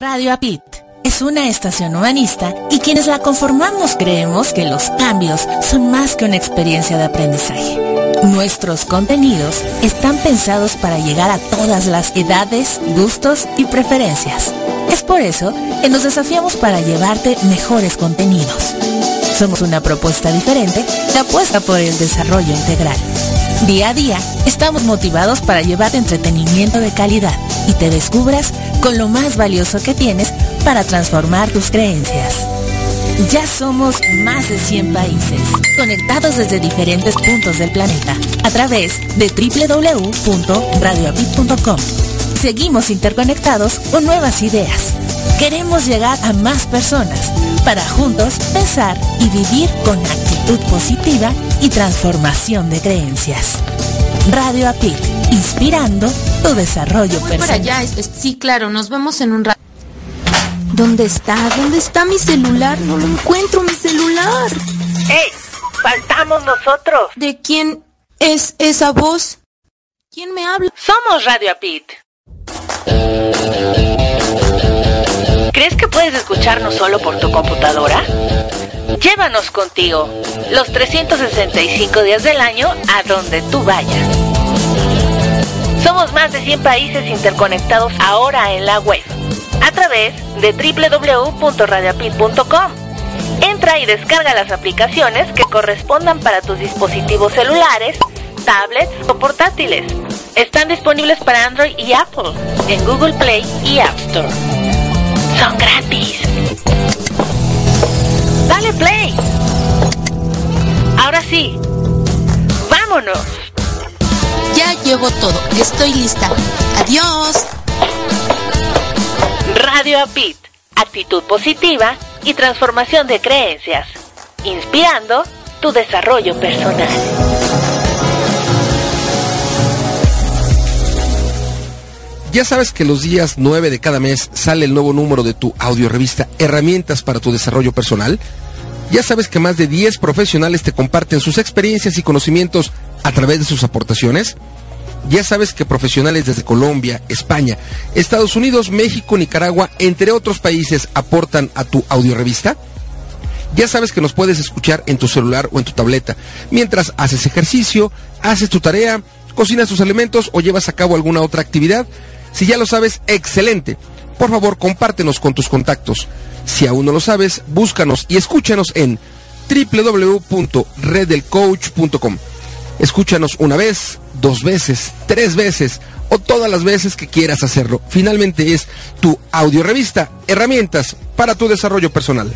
Radio Apit es una estación humanista y quienes la conformamos creemos que los cambios son más que una experiencia de aprendizaje. Nuestros contenidos están pensados para llegar a todas las edades, gustos y preferencias. Es por eso que nos desafiamos para llevarte mejores contenidos. Somos una propuesta diferente que apuesta por el desarrollo integral. Día a día estamos motivados para llevar entretenimiento de calidad y te descubras con lo más valioso que tienes para transformar tus creencias. Ya somos más de 100 países, conectados desde diferentes puntos del planeta, a través de www.radioapit.com. Seguimos interconectados con nuevas ideas. Queremos llegar a más personas para juntos pensar y vivir con actitud positiva y transformación de creencias. Radio Apit, inspirando tu desarrollo Voy personal. para allá. es- es- Sí, claro, nos vemos en un rato. ¿Dónde está? ¿Dónde está mi celular? No lo encuentro, mi celular. ¡Ey! ¡Faltamos nosotros! ¿De quién es esa voz? ¿Quién me habla? Somos Radio Apit. ¿Crees que puedes escucharnos solo por tu computadora? Llévanos contigo los 365 días del año a donde tú vayas. Somos más de 100 países interconectados ahora en la web a través de www.radioapit.com. Entra y descarga las aplicaciones que correspondan para tus dispositivos celulares, tablets o portátiles. Están disponibles para Android y Apple en Google Play y App Store. Son gratis. Dale play. Ahora sí. Vámonos. Ya llevo todo. Estoy lista. Adiós. Radio Apit. Actitud positiva y transformación de creencias. Inspirando tu desarrollo personal. Ya sabes que los días 9 de cada mes sale el nuevo número de tu audiorevista Herramientas para tu desarrollo personal. Ya sabes que más de 10 profesionales te comparten sus experiencias y conocimientos a través de sus aportaciones. Ya sabes que profesionales desde Colombia, España, Estados Unidos, México, Nicaragua, entre otros países aportan a tu audiorevista. Ya sabes que nos puedes escuchar en tu celular o en tu tableta mientras haces ejercicio, haces tu tarea, cocinas tus alimentos o llevas a cabo alguna otra actividad. Si ya lo sabes, excelente. Por favor, compártenos con tus contactos. Si aún no lo sabes, búscanos y escúchanos en www.redelcoach.com. Escúchanos una vez, dos veces, tres veces o todas las veces que quieras hacerlo. Finalmente es tu audiorevista, herramientas para tu desarrollo personal.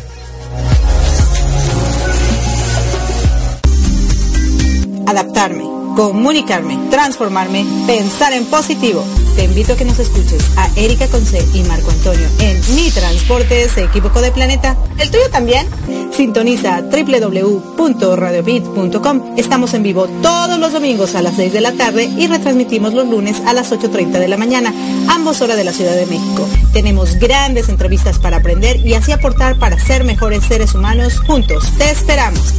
adaptarme, comunicarme, transformarme, pensar en positivo. Te invito a que nos escuches a Erika Conce y Marco Antonio en Mi Transporte se equivocó de planeta. ¿El tuyo también? Sintoniza www.radiobit.com. Estamos en vivo todos los domingos a las 6 de la tarde y retransmitimos los lunes a las 8.30 de la mañana, ambos horas de la Ciudad de México. Tenemos grandes entrevistas para aprender y así aportar para ser mejores seres humanos juntos. Te esperamos.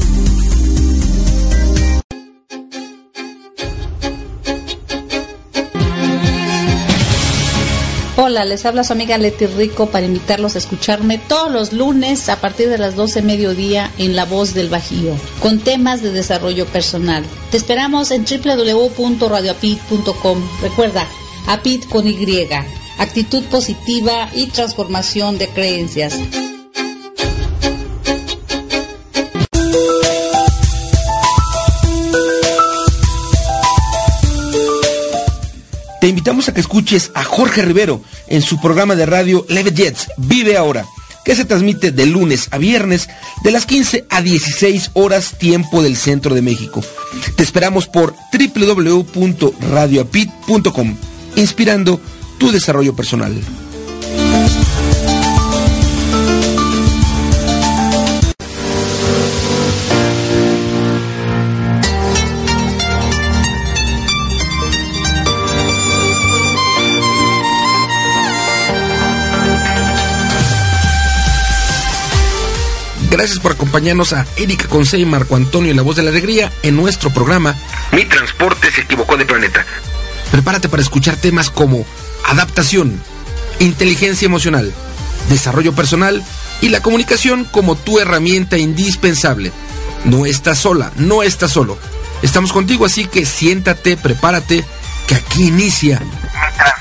Hola, les habla su amiga Leti Rico para invitarlos a escucharme todos los lunes a partir de las 12 mediodía en La Voz del Bajío, con temas de desarrollo personal. Te esperamos en www.radioapit.com. Recuerda, APIT con Y, actitud positiva y transformación de creencias. Invitamos a que escuches a Jorge Rivero en su programa de radio Leve Jets, Vive Ahora, que se transmite de lunes a viernes de las 15 a 16 horas tiempo del centro de México. Te esperamos por www.radioapit.com, inspirando tu desarrollo personal. Gracias por acompañarnos a Erika Conce y Marco Antonio y la voz de la alegría en nuestro programa Mi transporte se equivocó de planeta. Prepárate para escuchar temas como adaptación, inteligencia emocional, desarrollo personal y la comunicación como tu herramienta indispensable. No estás sola, no estás solo. Estamos contigo, así que siéntate, prepárate, que aquí inicia. Mi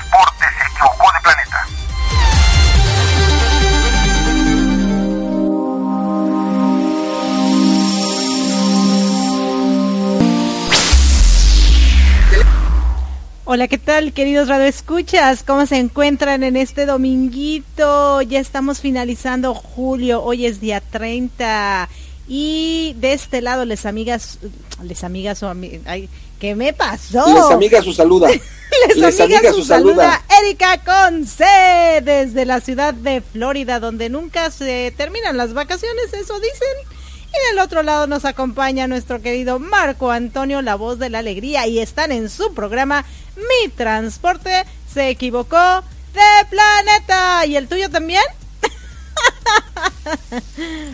Hola, ¿qué tal, queridos radioescuchas? ¿Cómo se encuentran en este dominguito? Ya estamos finalizando julio, hoy es día 30. Y de este lado, les amigas, les amigas o ay, ¿qué me pasó? Les amigas su saluda. les, les amiga, su saluda. Erika Conce desde la ciudad de Florida, donde nunca se terminan las vacaciones, eso dicen. Y del otro lado nos acompaña nuestro querido Marco Antonio, la voz de la alegría, y están en su programa Mi Transporte se equivocó de planeta. ¿Y el tuyo también?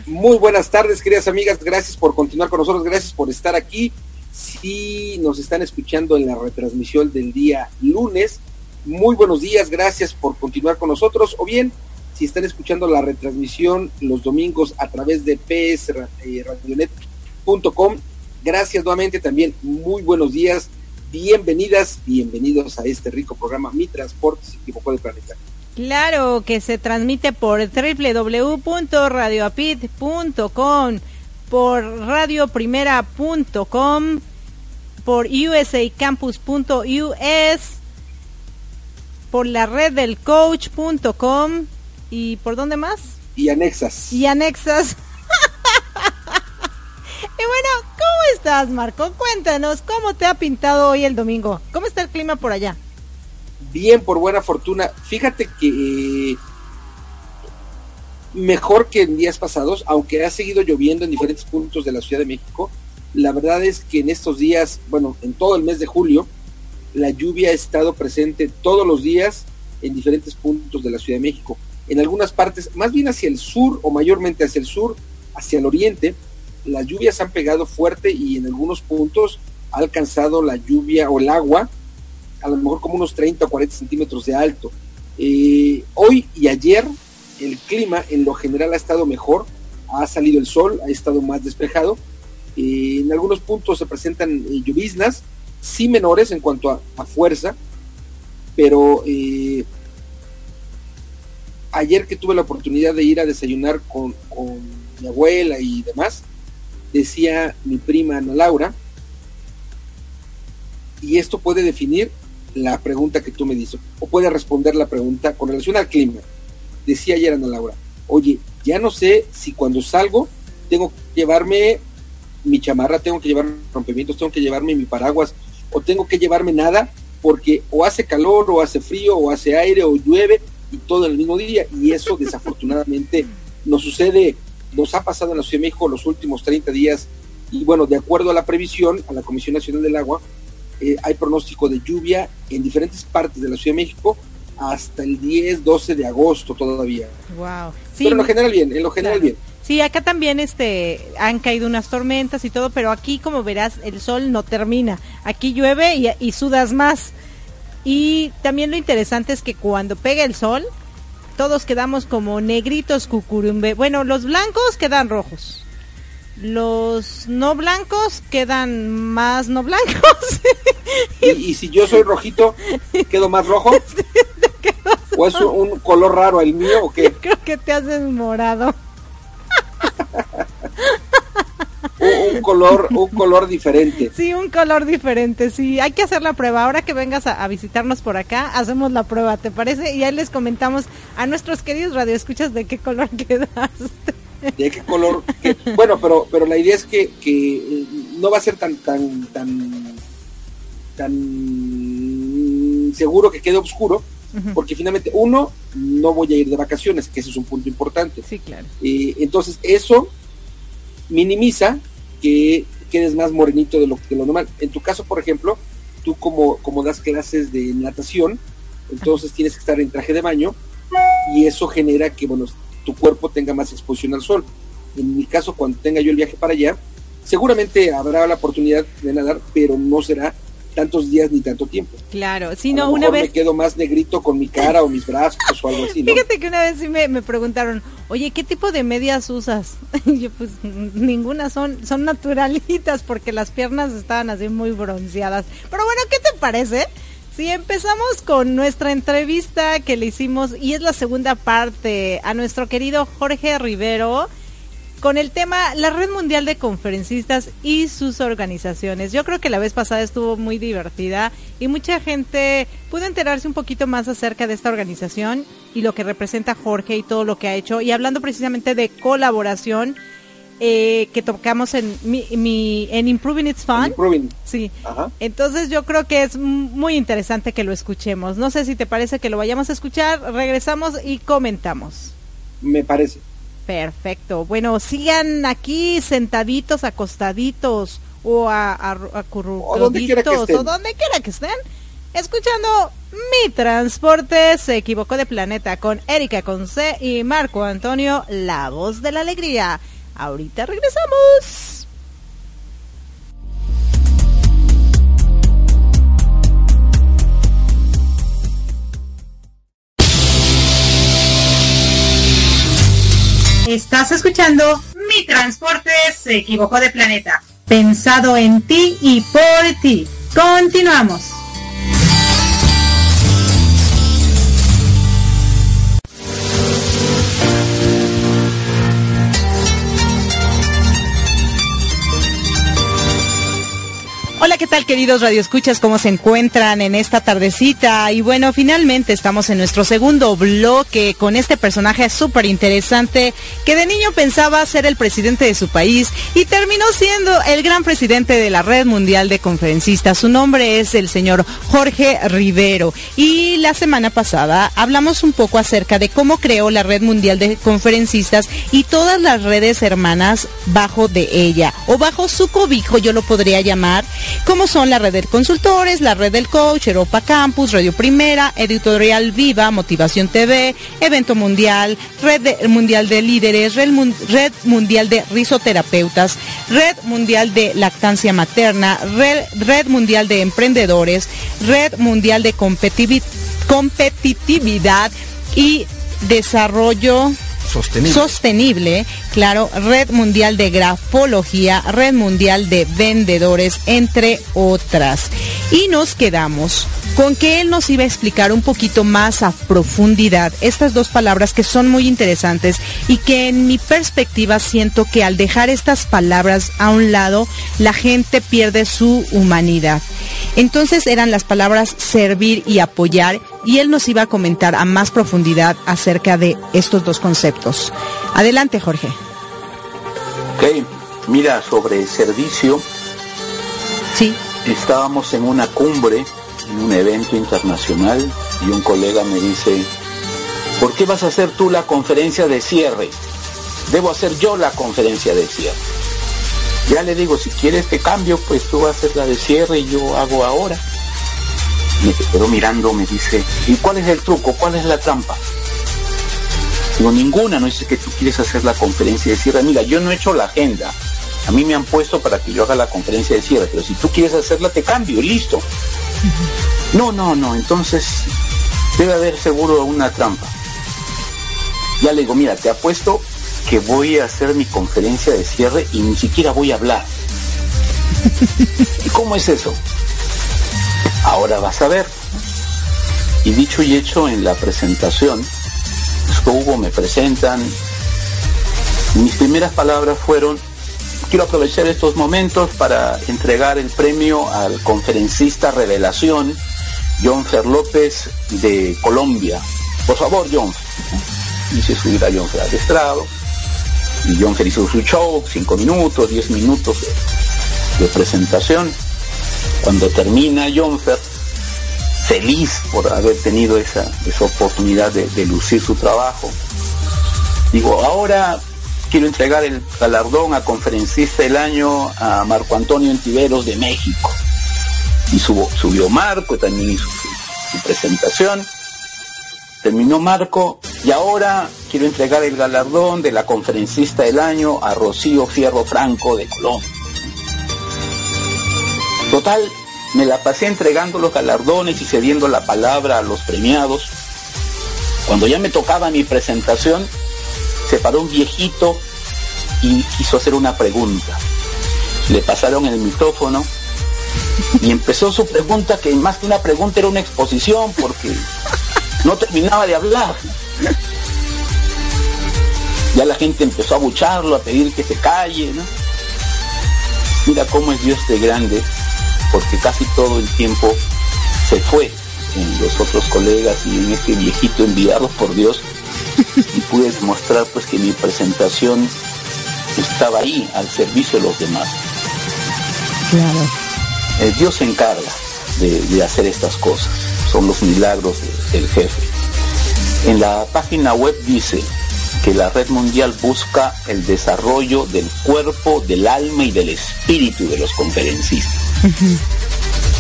Muy buenas tardes, queridas amigas. Gracias por continuar con nosotros. Gracias por estar aquí. Si nos están escuchando en la retransmisión del día lunes, muy buenos días. Gracias por continuar con nosotros. O bien, si están escuchando la retransmisión los domingos a través de psradionet.com, gracias nuevamente también. Muy buenos días. Bienvenidas, bienvenidos a este rico programa Mi Transporte se equivocó de planeta. Claro, que se transmite por www.radioapit.com, por radioprimera.com, por usacampus.us, por la red del coach.com y por dónde más? Y anexas. Y anexas. y bueno, ¿cómo estás, Marco? Cuéntanos, ¿cómo te ha pintado hoy el domingo? ¿Cómo está el clima por allá? bien por buena fortuna. Fíjate que eh, mejor que en días pasados, aunque ha seguido lloviendo en diferentes puntos de la Ciudad de México, la verdad es que en estos días, bueno, en todo el mes de julio, la lluvia ha estado presente todos los días en diferentes puntos de la Ciudad de México. En algunas partes, más bien hacia el sur o mayormente hacia el sur, hacia el oriente, las lluvias han pegado fuerte y en algunos puntos ha alcanzado la lluvia o el agua a lo mejor como unos 30 o 40 centímetros de alto. Eh, hoy y ayer el clima en lo general ha estado mejor, ha salido el sol, ha estado más despejado. Eh, en algunos puntos se presentan eh, sí menores en cuanto a, a fuerza, pero eh, ayer que tuve la oportunidad de ir a desayunar con, mi abuela y demás, decía mi prima Ana Laura, y esto puede definir la pregunta que tú me dices, o puede responder la pregunta con relación al clima. Decía ayer Ana Laura, oye, ya no sé si cuando salgo tengo que llevarme mi chamarra, tengo que llevar rompimientos, tengo que llevarme mi paraguas, o tengo que llevarme nada, porque o hace calor, o hace frío, o hace aire, o llueve, y todo en el mismo día, y eso desafortunadamente nos sucede, nos ha pasado en la Ciudad de México los últimos 30 días, y bueno, de acuerdo a la previsión, a la Comisión Nacional del Agua, eh, hay pronóstico de lluvia en diferentes partes de la Ciudad de México hasta el 10, 12 de agosto todavía. Wow. Sí, pero en lo general bien, en lo general claro. bien. Sí, acá también este han caído unas tormentas y todo, pero aquí como verás el sol no termina. Aquí llueve y, y sudas más. Y también lo interesante es que cuando pega el sol, todos quedamos como negritos cucurumbe. Bueno, los blancos quedan rojos. Los no blancos quedan más no blancos. Y, y si yo soy rojito, ¿quedo más rojo? ¿O es un, un color raro el mío o qué? Creo que te haces morado. Un, un color, un color diferente. Sí, un color diferente, sí. Hay que hacer la prueba. Ahora que vengas a, a visitarnos por acá, hacemos la prueba, ¿te parece? Y ahí les comentamos a nuestros queridos radioescuchas de qué color quedaste. ¿De qué color? Bueno, pero, pero la idea es que, que eh, no va a ser tan, tan, tan, tan seguro que quede oscuro, porque finalmente, uno, no voy a ir de vacaciones, que ese es un punto importante. Sí, claro. Eh, entonces, eso minimiza que quedes más morenito de lo, lo normal. En tu caso, por ejemplo, tú como, como das clases de natación, entonces tienes que estar en traje de baño y eso genera que, bueno, tu cuerpo tenga más exposición al sol. En mi caso, cuando tenga yo el viaje para allá, seguramente habrá la oportunidad de nadar, pero no será tantos días ni tanto tiempo. Claro, si A no, una vez... me quedo más negrito con mi cara o mis brazos o algo así, ¿no? Fíjate que una vez sí me, me preguntaron, oye, ¿qué tipo de medias usas? Y yo pues ninguna, son, son naturalitas porque las piernas estaban así muy bronceadas. Pero bueno, ¿qué te parece? Si empezamos con nuestra entrevista que le hicimos, y es la segunda parte, a nuestro querido Jorge Rivero, con el tema la Red Mundial de Conferencistas y sus organizaciones. Yo creo que la vez pasada estuvo muy divertida y mucha gente pudo enterarse un poquito más acerca de esta organización y lo que representa Jorge y todo lo que ha hecho. Y hablando precisamente de colaboración eh, que tocamos en, mi, mi- en Improving It's Fun. Improving. Sí. Ajá. Entonces yo creo que es muy interesante que lo escuchemos. No sé si te parece que lo vayamos a escuchar. Regresamos y comentamos. Me parece. Perfecto. Bueno, sigan aquí sentaditos, acostaditos o a, a, O donde quiera que acurrucaditos, estén. o donde quiera que estén, escuchando Mi Transporte se equivocó de planeta con Erika Conce y Marco Antonio, la voz de la alegría. Ahorita regresamos. Estás escuchando Mi Transporte se equivocó de planeta. Pensado en ti y por ti. Continuamos. ¿Qué tal queridos radioescuchas? ¿Cómo se encuentran en esta tardecita? Y bueno, finalmente estamos en nuestro segundo bloque con este personaje súper interesante que de niño pensaba ser el presidente de su país y terminó siendo el gran presidente de la Red Mundial de Conferencistas. Su nombre es el señor Jorge Rivero. Y la semana pasada hablamos un poco acerca de cómo creó la Red Mundial de Conferencistas y todas las redes hermanas bajo de ella o bajo su cobijo, yo lo podría llamar, como son la red de consultores, la red del coach, Europa Campus, Radio Primera, Editorial Viva, Motivación TV, Evento Mundial, Red Mundial de Líderes, Red, Mun- Red Mundial de Risoterapeutas, Red Mundial de Lactancia Materna, Red, Red Mundial de Emprendedores, Red Mundial de Competitividad y Desarrollo Sostenible. sostenible, claro, Red Mundial de Grafología, Red Mundial de Vendedores, entre otras. Y nos quedamos con que él nos iba a explicar un poquito más a profundidad estas dos palabras que son muy interesantes y que en mi perspectiva siento que al dejar estas palabras a un lado, la gente pierde su humanidad. Entonces eran las palabras servir y apoyar y él nos iba a comentar a más profundidad acerca de estos dos conceptos. Adelante, Jorge. Ok, mira, sobre servicio, Sí. estábamos en una cumbre, en un evento internacional, y un colega me dice, ¿por qué vas a hacer tú la conferencia de cierre? Debo hacer yo la conferencia de cierre. Ya le digo, si quieres que cambio, pues tú haces la de cierre y yo hago ahora. Me quedó mirando, me dice, ¿y cuál es el truco? ¿Cuál es la trampa? Digo, ninguna, no es que tú quieres hacer la conferencia de cierre. Mira, yo no he hecho la agenda. A mí me han puesto para que yo haga la conferencia de cierre, pero si tú quieres hacerla, te cambio, listo. No, no, no, entonces debe haber seguro una trampa. Ya le digo, mira, te apuesto que voy a hacer mi conferencia de cierre y ni siquiera voy a hablar. ¿Y cómo es eso? Ahora vas a ver. Y dicho y hecho en la presentación, pues, Hugo me presentan. y mis primeras palabras fueron, quiero aprovechar estos momentos para entregar el premio al conferencista revelación John Fer López de Colombia. Por favor, John. Hice subir a John Fer al estrado. Y John Fer hizo su show, cinco minutos, diez minutos de, de presentación. Cuando termina John Fer, feliz por haber tenido esa, esa oportunidad de, lucir su trabajo, digo, ahora quiero entregar el galardón a conferencista del año a Marco Antonio Antiveros de México. Y subió Marco, también hizo su, su presentación. Terminó Marco y ahora quiero entregar el galardón de la conferencista del año a Rocío Fierro Franco de Colombia. Total, me la pasé entregando los galardones y cediendo la palabra a los premiados. Cuando ya me tocaba mi presentación, se paró un viejito y quiso hacer una pregunta. Le pasaron el micrófono y empezó su pregunta, que más que una pregunta era una exposición, porque no terminaba de hablar. Ya la gente empezó a bucharlo, a pedir que se calle. Mira cómo es Dios de grande, porque casi todo el tiempo se fue en los otros colegas y en este viejito enviado por Dios y pude demostrar pues que mi presentación estaba ahí al servicio de los demás. Claro. Eh, Dios se encarga de, hacer estas cosas, son los milagros del jefe. En la página web dice que la red mundial busca el desarrollo del cuerpo, del alma y del espíritu de los conferencistas.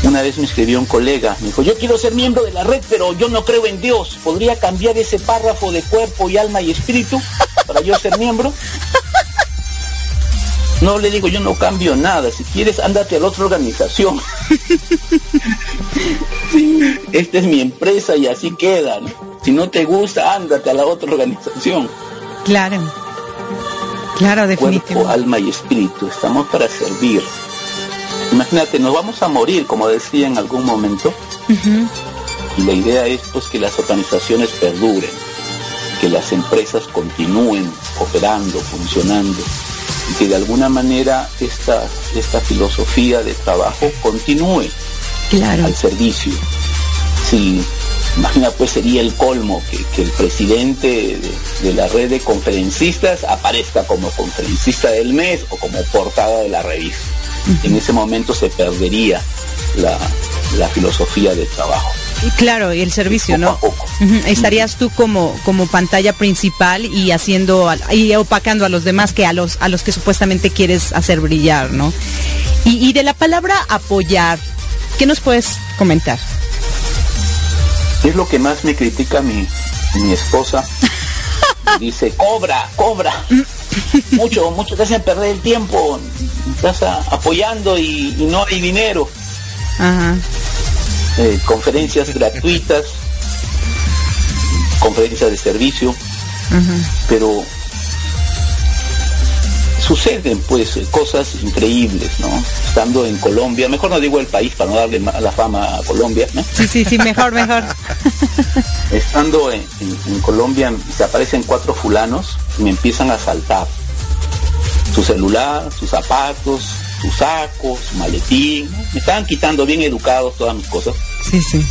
Una vez me escribió un colega, me dijo, yo quiero ser miembro de la red, pero yo no creo en Dios. ¿Podría cambiar ese párrafo de cuerpo y alma y espíritu para yo ser miembro? No le digo, yo no cambio nada. Si quieres, ándate a la otra organización. Esta es mi empresa y así queda. Si no te gusta, ándate a la otra organización. Claro. Claro, definitivamente. Cuerpo, alma y espíritu. Estamos para servir. Imagínate, nos vamos a morir, como decía en algún momento. Y la idea es pues que las organizaciones perduren, que las empresas continúen operando, funcionando y que de alguna manera esta, esta filosofía de trabajo continúe al servicio. Si, imagina pues sería el colmo que, el presidente de, la red de conferencistas aparezca como conferencista del mes o como portada de la revista. En ese momento se perdería la, la filosofía de trabajo. Claro, y el servicio, ¿no? Estarías tú como, como pantalla principal y haciendo y opacando a los demás que a los a los que supuestamente quieres hacer brillar, ¿no? Y, de la palabra apoyar, ¿qué nos puedes comentar? Es lo que más me critica mi, mi esposa. Dice, cobra, cobra. mucho, mucho te hacen perder el tiempo. Estás apoyando y, y no hay dinero. Ajá. Eh, conferencias gratuitas, conferencias de servicio, pero suceden pues cosas increíbles, ¿no? Estando en Colombia, mejor no digo el país para no darle la fama a Colombia, ¿no? Sí, sí, sí, mejor, mejor. Estando en, Colombia se aparecen cuatro fulanos y me empiezan a saltar su celular, sus zapatos, su saco, su maletín, me estaban quitando bien educados todas mis cosas. Sí, sí.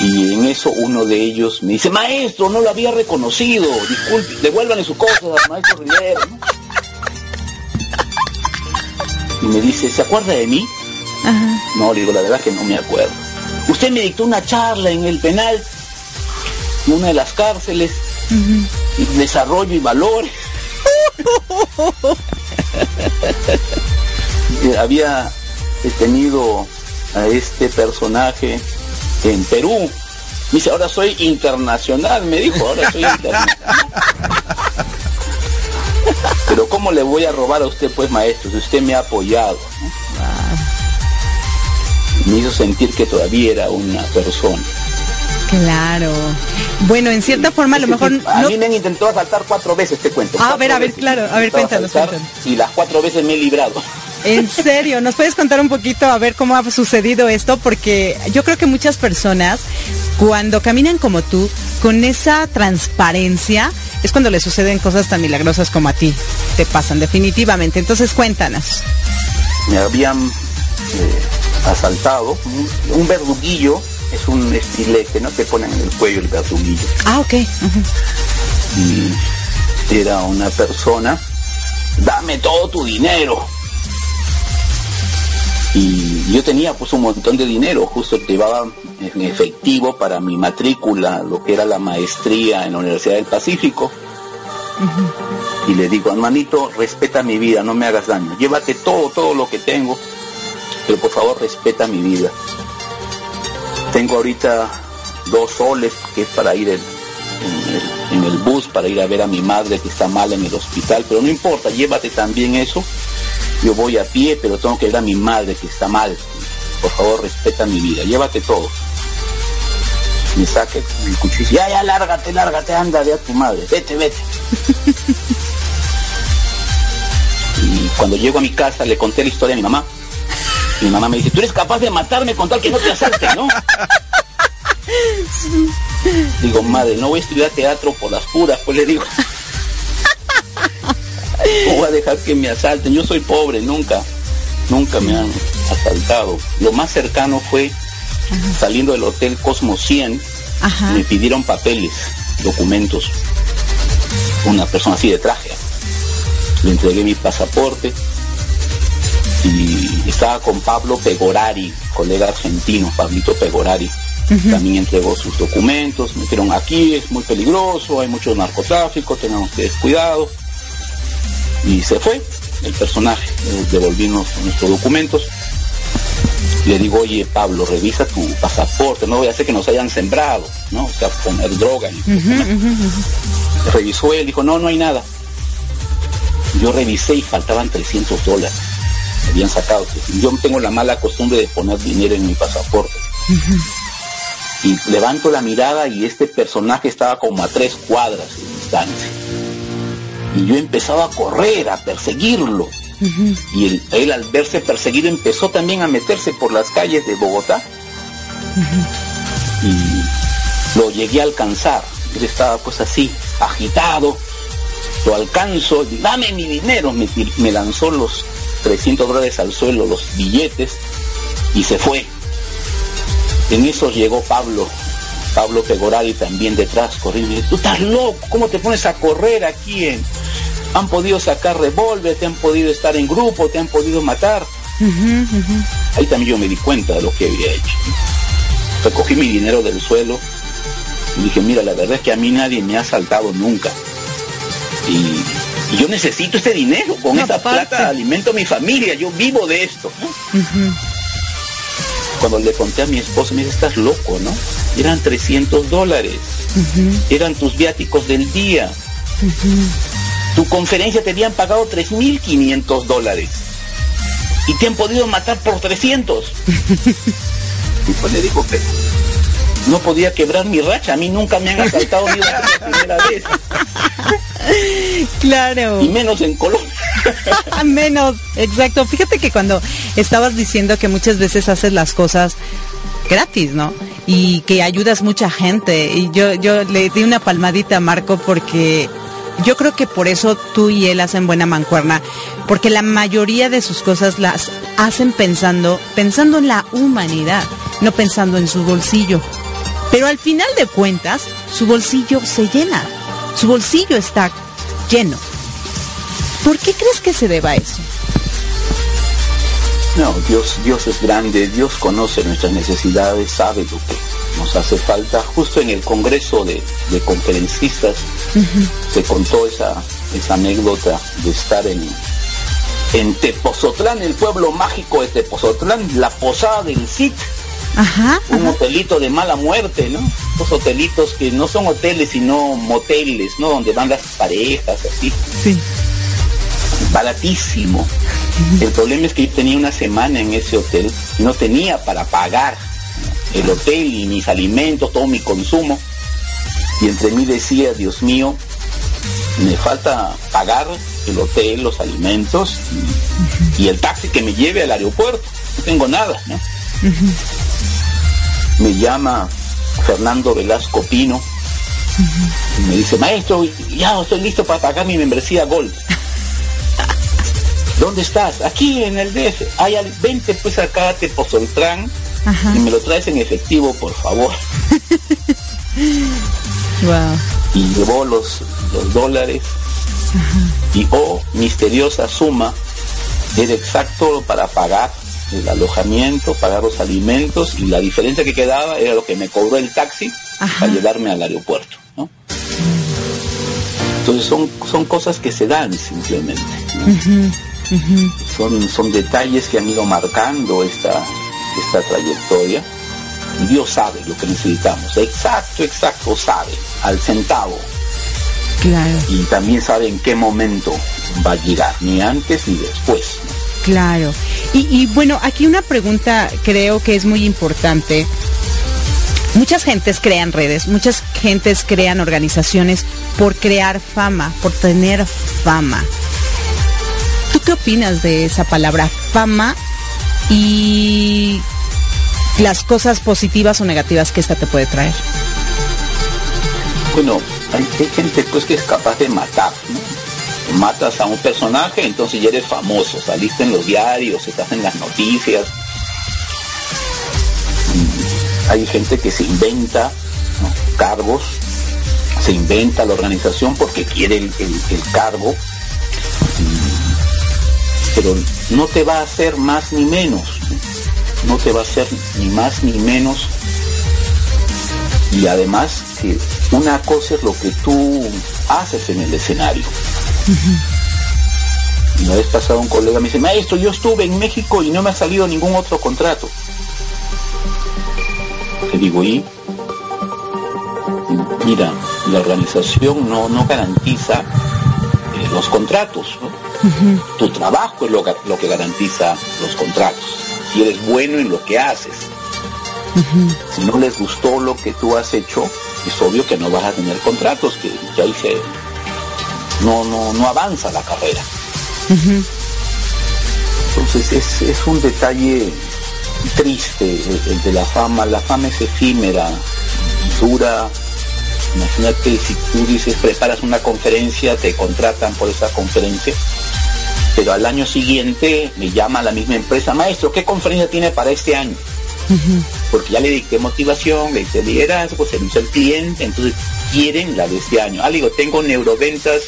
Y en eso uno de ellos me dice, maestro, no lo había reconocido, disculpe, devuélvanle sus cosas al maestro Rivera. Y me dice, ¿se acuerda de mí? No, le digo, la verdad que no me acuerdo. Usted me dictó una charla en el penal, en una de las cárceles, desarrollo y valores. Había tenido a este personaje en Perú. Me dice, ahora soy internacional, me dijo, ahora soy internacional. Pero ¿cómo le voy a robar a usted, pues, maestro, si usted me ha apoyado? Me hizo sentir que todavía era una persona. Claro. Bueno, en cierta forma a lo mejor... A mí me han intentado asaltar cuatro veces, te cuento. Ah, a ver, a ver, claro. A ver, cuéntanos, cuéntanos. Y las cuatro veces me he librado. En serio, ¿nos puedes contar un poquito a ver cómo ha sucedido esto? Porque yo creo que muchas personas, cuando caminan como tú, con esa transparencia, es cuando le suceden cosas tan milagrosas como a ti. Te pasan definitivamente. Entonces cuéntanos. Me habían eh, asaltado un, verduguillo, es un estilete, ¿no? Te ponen en el cuello el verduguillo. Ah, ok. Y era una persona, dame todo tu dinero y yo tenía pues un montón de dinero, justo llevaba en efectivo para mi matrícula, lo que era la maestría en la Universidad del Pacífico. Y le digo, hermanito, respeta mi vida, no me hagas daño, llévate todo, todo lo que tengo, pero por favor respeta mi vida. Tengo ahorita dos soles que es para ir en, en el bus, para ir a ver a mi madre que está mal en el hospital, pero no importa, llévate también eso yo voy a pie, pero tengo que ver a mi madre que está mal. por favor respeta mi vida, llévate todo. Me saque el cuchillo, ya, ya, lárgate, lárgate, anda, ve a tu madre, vete, vete. y cuando llego a mi casa le conté la historia a mi mamá. Mi mamá me dice, tú eres capaz de matarme con tal que no te asalte, ¿no? Digo, madre, no voy a estudiar teatro por las puras, pues le digo. No voy a dejar que me asalten, yo soy pobre, nunca, nunca me han asaltado. Lo más cercano fue saliendo del hotel Cosmo 100, me pidieron papeles, documentos, una persona así de traje. Le entregué mi pasaporte y estaba con Pablo Pegorari, colega argentino, Pablito Pegorari. También entregó sus documentos, me dijeron aquí es muy peligroso, hay mucho narcotráfico, tenemos que cuidado. Y se fue el personaje, eh, devolvimos nuestros documentos. Le digo, oye Pablo, revisa tu pasaporte, no voy a hacer que nos hayan sembrado, ¿no? O sea, poner droga. Revisó él, dijo, no, no hay nada. Yo revisé y faltaban 300 dólares. habían sacado. Yo tengo la mala costumbre de poner dinero en mi pasaporte. Y levanto la mirada y este personaje estaba como a tres cuadras de distancia. Y yo empezaba a correr, a perseguirlo. Y él, al verse perseguido empezó también a meterse por las calles de Bogotá. Y lo llegué a alcanzar. Él estaba pues así, agitado. Lo alcanzo, dame mi dinero. Me, me lanzó los 300 dólares al suelo, los billetes, y se fue. En eso llegó Pablo, Pablo Pegorari también detrás corriendo. Tú estás loco, ¿cómo te pones a correr aquí? En... Han podido sacar revólver, te han podido estar en grupo, te han podido matar. Ahí también yo me di cuenta de lo que había hecho. Recogí mi dinero del suelo y dije, mira, la verdad es que a mí nadie me ha saltado nunca. Y, yo necesito este dinero, con esta plata alimento a mi familia, yo vivo de esto cuando le conté a mi esposo, me dice, estás loco, ¿no? Eran 300 dólares. Eran tus viáticos del día. Tu conferencia te habían pagado 3.500 dólares. Y te han podido matar por 300. y pues le dijo, que no podía quebrar mi racha. A mí nunca me han asaltado ni la primera vez. Claro. Y menos en Colombia. menos, exacto. Fíjate que cuando estabas diciendo que muchas veces haces las cosas gratis, ¿no? Y que ayudas mucha gente. Y yo, yo le di una palmadita a Marco porque yo creo que por eso tú y él hacen buena mancuerna, porque la mayoría de sus cosas las hacen pensando, pensando en la humanidad, no pensando en su bolsillo. Pero al final de cuentas, su bolsillo se llena, su bolsillo está lleno. ¿Por qué crees que se deba eso? No, Dios, Dios es grande, Dios conoce nuestras necesidades, sabe lo que nos hace falta. Justo en el Congreso de, Conferencistas se contó esa, esa anécdota de estar en, en Tepozotlán, el pueblo mágico de Tepozotlán, la posada del CIT un hotelito de mala muerte, ¿no? Los hotelitos que no son hoteles sino moteles, ¿no? Donde van las parejas, así. Sí. Baratísimo. El problema es que yo tenía una semana en ese hotel y no tenía para pagar el hotel y mis alimentos, todo mi consumo. Y entre mí decía, Dios mío, me falta pagar el hotel, los alimentos y, el taxi que me lleve al aeropuerto. No tengo nada, me llama Fernando Velasco Pino y me dice, maestro, ya estoy listo para pagar mi membresía Gold. ¿Dónde estás? Aquí en el DF. Hay al 20 pues acá te Tepozoltrán y me lo traes en efectivo, por favor. Y llevó los, los dólares y oh, misteriosa suma, era exacto para pagar el alojamiento, pagar los alimentos y la diferencia que quedaba era lo que me cobró el taxi para llevarme al aeropuerto. ¿no? Entonces son, son cosas que se dan simplemente. Son, son detalles que han ido marcando esta, esta trayectoria. Y Dios sabe lo que necesitamos. Exacto, exacto, sabe. Al centavo. Claro. Y también sabe en qué momento va a llegar, ni antes ni después. Claro. Y, bueno, aquí una pregunta creo que es muy importante. Muchas gentes crean redes, muchas gentes crean organizaciones por crear fama, por tener fama. ¿Tú qué opinas de esa palabra fama y las cosas positivas o negativas que esta te puede traer? Bueno, hay, gente pues que es capaz de matar, Matas a un personaje, entonces ya eres famoso, saliste en los diarios, estás en las noticias. Mm, hay gente que se inventa cargos, se inventa la organización porque quiere el, cargo, pero no te va a hacer más ni menos, no te va a hacer ni más ni menos. Y además que una cosa es lo que tú haces en el escenario. Y una vez pasado un colega me dice, maestro, yo estuve en México y no me ha salido ningún otro contrato. Le digo, ¿y? Mira, la organización no, no garantiza eh, los contratos. Tu trabajo es lo, lo que garantiza los contratos. Si eres bueno en lo que haces. Si no les gustó lo que tú has hecho, es obvio que no vas a tener contratos, que ya hice, no, no, no avanza la carrera. Entonces es, un detalle triste el, de la fama, la fama es efímera, dura, imagínate si tú dices preparas una conferencia, te contratan por esa conferencia, pero al año siguiente me llama la misma empresa, maestro, ¿qué conferencia tiene para este año? porque ya le dije motivación, le dije liderazgo, servicio al cliente, entonces quieren la de este año. Ah, le digo, tengo neuroventas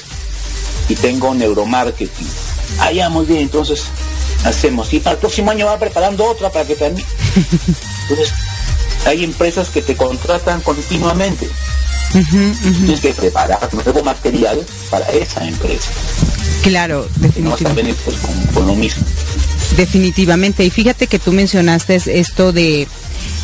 y tengo neuromarketing. Ah, ya, muy bien, entonces hacemos. Y para el próximo año va preparando otra para que también. Entonces, hay empresas que te contratan continuamente. Tienes que preparar nuevo material para esa empresa. Claro, definitivamente. con lo mismo. Definitivamente. Y fíjate que tú mencionaste esto de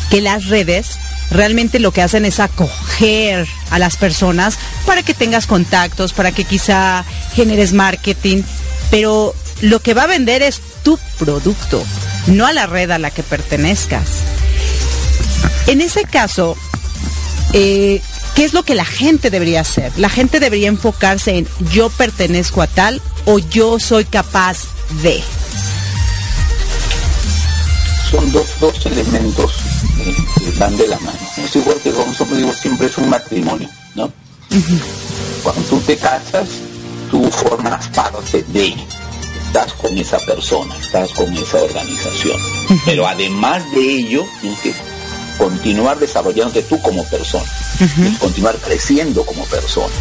que las redes realmente lo que hacen es acoger a las personas para que tengas contactos, para que quizá generes marketing, pero lo que va a vender es tu producto, no a la red a la que pertenezcas. En ese caso, eh, ¿qué es lo que la gente debería hacer? La gente debería enfocarse en yo pertenezco a tal o yo soy capaz de son dos, dos elementos eh, que van de la mano. Es igual que como digo, siempre es un matrimonio, ¿no? Cuando tú te casas, tú formas parte de, estás con esa persona, estás con esa organización. Pero además de ello, continuar desarrollándote tú como persona, continuar creciendo como persona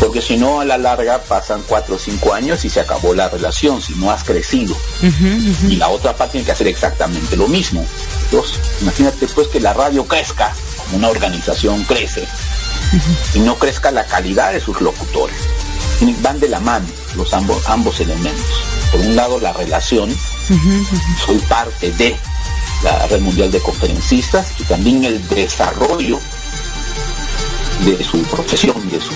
porque si no a la larga pasan cuatro o cinco años y se acabó la relación, si no has crecido. Y la otra parte tiene que hacer exactamente lo mismo. Entonces, imagínate pues que la radio crezca, como una organización crece, y no crezca la calidad de sus locutores. Van de la mano los ambos, ambos elementos. Por un lado la relación, soy parte de la Red Mundial de Conferencistas y también el desarrollo de su profesión, de su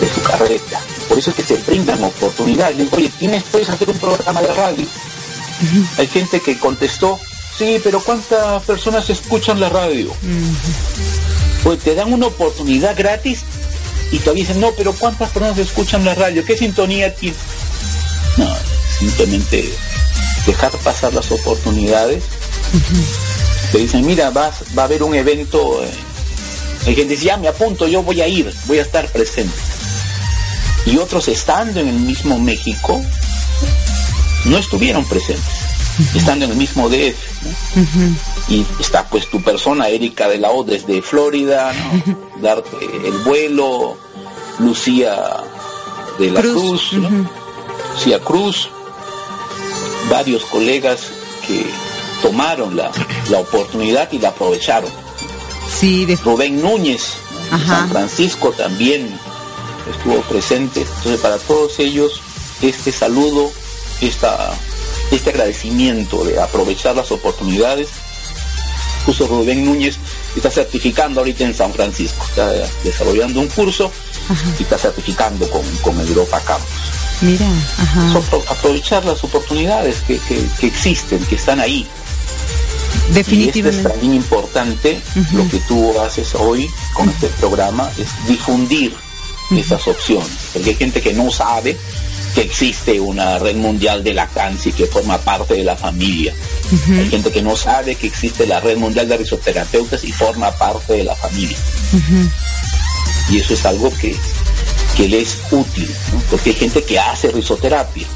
de su carrera. Por eso es que se brindan oportunidades. Oye, tienes, puedes hacer un programa de radio. Hay gente que contestó, sí, pero ¿cuántas personas escuchan la radio? Pues te dan una oportunidad gratis y todavía dicen, no, pero ¿cuántas personas escuchan la radio? ¿Qué sintonía tiene? No, simplemente dejar pasar las oportunidades. Te dicen, mira, vas, va a haber un evento. Eh". Hay gente dice, ya me apunto, yo voy a ir, voy a estar presente y otros estando en el mismo México no estuvieron presentes, estando en el mismo DF. Y está pues tu persona, Erika de la O, desde Florida, darte el vuelo, Lucía de la Cruz, Lucía Cruz, varios colegas que tomaron la, oportunidad y la aprovecharon. Sí, Rubén Núñez, San Francisco también estuvo presente. Entonces, para todos ellos, este saludo, esta, este agradecimiento de aprovechar las oportunidades. Justo Rubén Núñez está certificando ahorita en San Francisco, está desarrollando un curso y está certificando con, con Europa Campus. Mira, aprovechar las oportunidades que, que, existen, que están ahí. Definitivamente. Y es también importante lo que tú haces hoy con este programa, es difundir esas opciones, porque hay gente que no sabe que existe una red mundial de lactancia y que forma parte de la familia. Hay gente que no sabe que existe la red mundial de risoterapeutas y forma parte de la familia. Y eso es algo que, que le es útil, porque hay gente que hace risoterapia.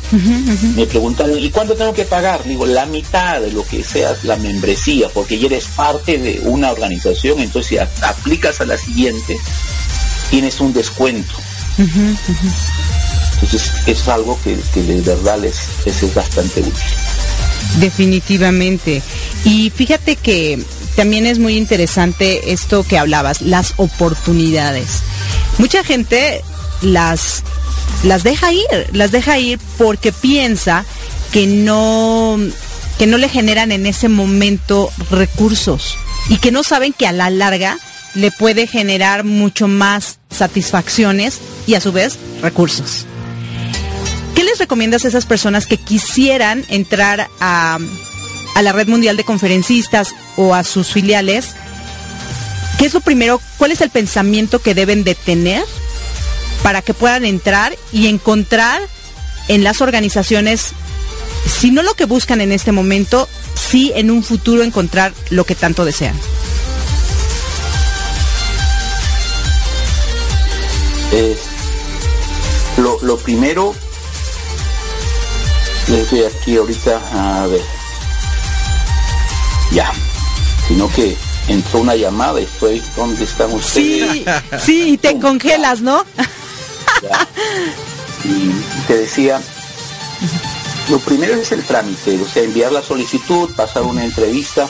Me preguntan, ¿y cuánto tengo que pagar? Digo, la mitad de lo que sea la membresía, porque ya eres parte de una organización, entonces si aplicas a la siguiente, tienes un descuento. Entonces es algo que, de verdad les, es bastante útil. Definitivamente. Y fíjate que también es muy interesante esto que hablabas, las oportunidades. Mucha gente las, las deja ir, las deja ir porque piensa que no, que no le generan en ese momento recursos y que no saben que a la larga le puede generar mucho más satisfacciones y a su vez recursos. ¿Qué les recomiendas a esas personas que quisieran entrar a, la red mundial de conferencistas o a sus filiales? ¿Qué es lo primero? ¿Cuál es el pensamiento que deben de tener para que puedan entrar y encontrar en las organizaciones, si no lo que buscan en este momento, sí en un futuro encontrar lo que tanto desean? Eh, lo, lo primero estoy aquí ahorita a ver. Ya. Sino que entró una llamada y estoy, ¿dónde están ustedes? Sí, sí, te congelas, ¿no? Y te decía, lo primero es el trámite, o sea, enviar la solicitud, pasar una entrevista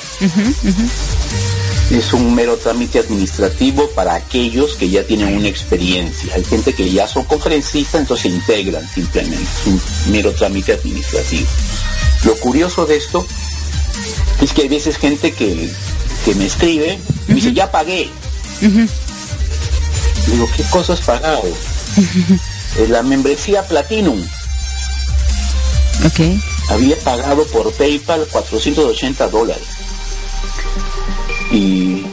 es un mero trámite administrativo para aquellos que ya tienen una experiencia. Hay gente que ya son conferencistas, entonces se integran simplemente. Es un mero trámite administrativo. Lo curioso de esto es que hay veces gente que, me escribe y dice, ya pagué. Digo, ¿qué cosas pagado? La membresía Platinum. Okay. Había pagado por PayPal 480 dólares y,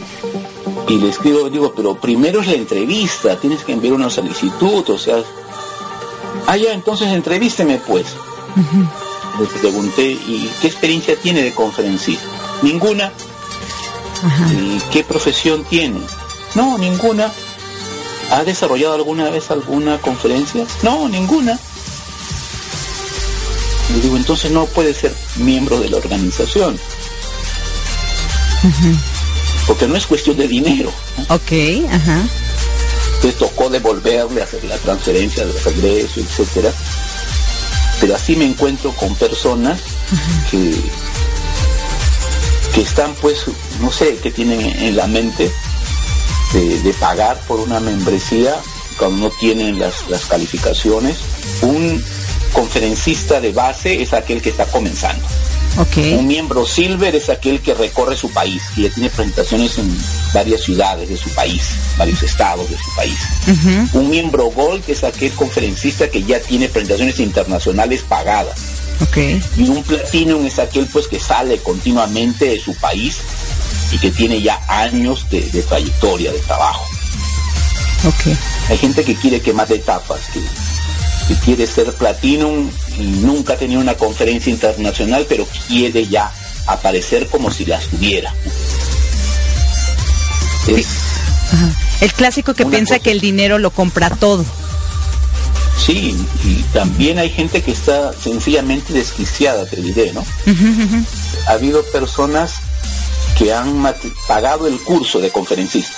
le escribo, digo, pero primero es la entrevista, tienes que enviar una solicitud, o sea, ah, ya, entonces entrevísteme pues. Le pregunté, ¿y qué experiencia tiene de conferencista? Ninguna. ¿Y qué profesión tiene? No, ninguna. ¿Ha desarrollado alguna vez alguna conferencia? No, ninguna. Le digo, entonces no puede ser miembro de la organización porque no es cuestión de dinero. Ok, ajá. Entonces tocó devolverle, hacer la transferencia de regreso, etcétera. Pero así me encuentro con personas que, que están pues, no sé, qué tienen en la mente de, pagar por una membresía cuando no tienen las, las calificaciones. Un conferencista de base es aquel que está comenzando. Un miembro Silver es aquel que recorre su país, y ya tiene presentaciones en varias ciudades de su país, varios estados de su país. Un miembro Gold es aquel conferencista que ya tiene presentaciones internacionales pagadas. Y un Platinum es aquel pues que sale continuamente de su país y que tiene ya años de, trayectoria, de trabajo. Hay gente que quiere que más etapas, que que quiere ser Platinum y nunca ha tenido una conferencia internacional, pero quiere ya aparecer como si las tuviera. El clásico que piensa que el dinero lo compra todo. Sí, y también hay gente que está sencillamente desquiciada, te diré, ¿no? Ha habido personas que han pagado el curso de conferencista.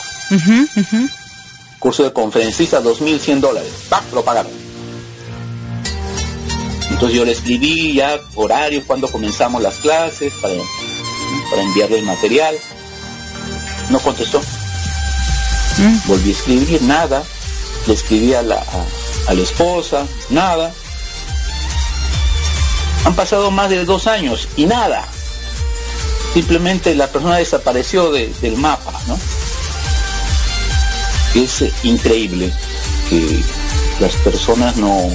Curso de conferencista, 2.100 dólares. Lo pagaron entonces yo le escribí ya horario, cuando comenzamos las clases, para, para enviarle el material. No contestó. Mm. Volví a escribir, nada. Le escribí a la, a, la esposa, nada. Han pasado más de dos años y nada. Simplemente la persona desapareció del mapa, ¿no? Es increíble que las personas no,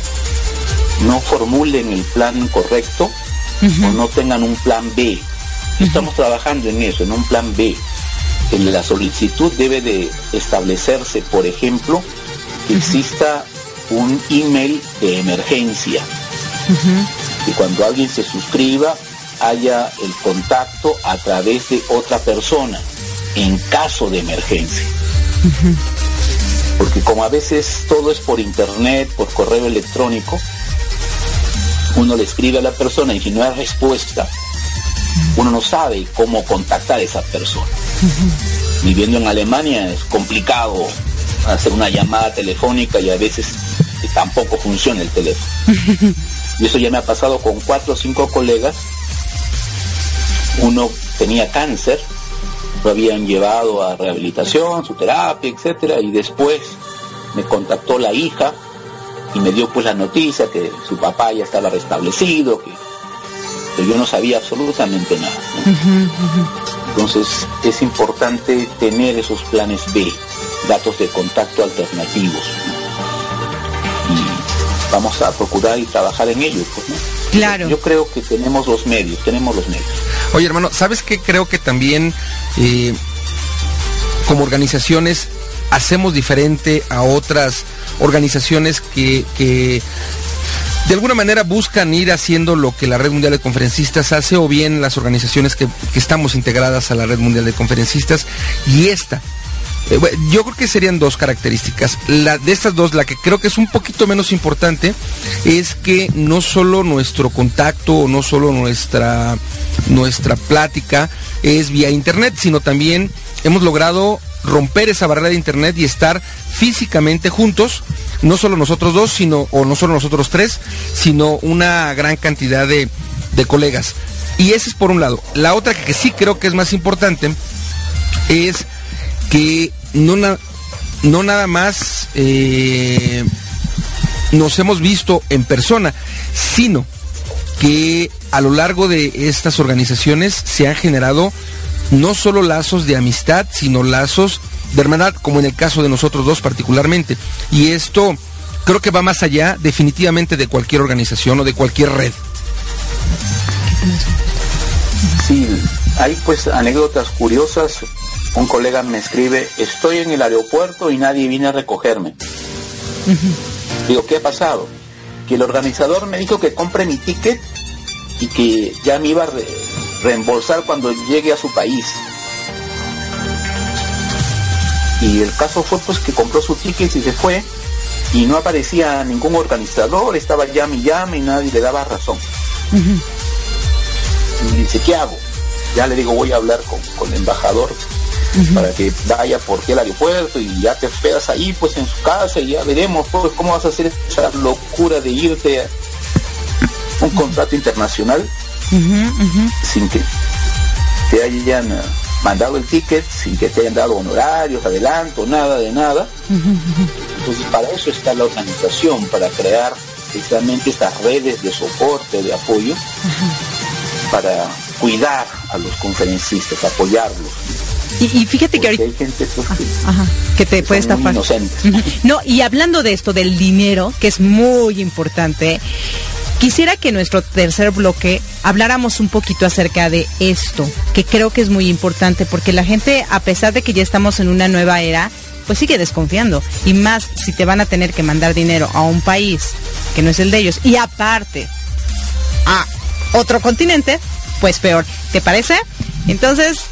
no formulen el plan correcto o no tengan un plan B. Estamos trabajando en eso, en un plan B. En la solicitud debe de establecerse, por ejemplo, que exista un email de emergencia. Y cuando alguien se suscriba, haya el contacto a través de otra persona en caso de emergencia. Porque como a veces todo es por internet, por correo electrónico, uno le escribe a la persona y si no hay respuesta, uno no sabe cómo contactar a esa persona. Viviendo en Alemania es complicado hacer una llamada telefónica y a veces tampoco funciona el teléfono. Y eso ya me ha pasado con cuatro o cinco colegas. Uno tenía cáncer, lo habían llevado a rehabilitación, su terapia, etcétera, y después me contactó la hija y me dio pues la noticia que su papá ya estaba restablecido, que, yo no sabía absolutamente nada. Entonces es importante tener esos planes B, datos de contacto alternativos. Y vamos a procurar y trabajar en ello. Pues, claro. Yo creo que tenemos los medios, tenemos los medios. Oye hermano, ¿sabes qué? Creo que también eh, como organizaciones hacemos diferente a otras organizaciones que, de alguna manera buscan ir haciendo lo que la Red Mundial de Conferencistas hace o bien las organizaciones que, estamos integradas a la Red Mundial de Conferencistas y esta. Eh, yo creo que serían dos características. La, de estas dos, la que creo que es un poquito menos importante es que no solo nuestro contacto o no solo nuestra, nuestra plática es vía internet, sino también hemos logrado romper esa barrera de internet y estar físicamente juntos, no solo nosotros dos, sino, o no solo nosotros tres, sino una gran cantidad de, colegas. Y ese es por un lado. La otra que sí creo que es más importante es que no, no nada más eh, nos hemos visto en persona, sino que a lo largo de estas organizaciones se han generado no solo lazos de amistad, sino lazos de hermandad, como en el caso de nosotros dos particularmente. Y esto creo que va más allá definitivamente de cualquier organización o de cualquier red. Sí, hay pues anécdotas curiosas. Un colega me escribe, estoy en el aeropuerto y nadie viene a recogerme. Digo, ¿qué ha pasado? Que el organizador me dijo que compre mi ticket y que ya me iba a reembolsar cuando llegue a su país. Y el caso fue pues que compró su ticket y se fue y no aparecía ningún organizador, estaba llame y llame y nadie le daba razón. Y dice, ¿qué hago? Ya le digo, voy a hablar con, el embajador para que vaya por el aeropuerto y ya te esperas ahí pues en su casa y ya veremos pues cómo vas a hacer esa locura de irte a un contrato internacional sin que te hayan mandado el ticket, sin que te hayan dado honorarios, adelanto, nada de nada. Entonces para eso está la organización, para crear precisamente estas redes de soporte, de apoyo, para cuidar a los conferencistas, apoyarlos. Y, fíjate que ahorita hay gente pues, que, te puede estafar. No, y hablando de esto del dinero, que es muy importante, Quisiera que en nuestro tercer bloque habláramos un poquito acerca de esto, que creo que es muy importante porque la gente, a pesar de que ya estamos en una nueva era, pues sigue desconfiando. Y más si te van a tener que mandar dinero a un país que no es el de ellos. Y aparte, a otro continente, pues peor. ¿Te parece? Entonces,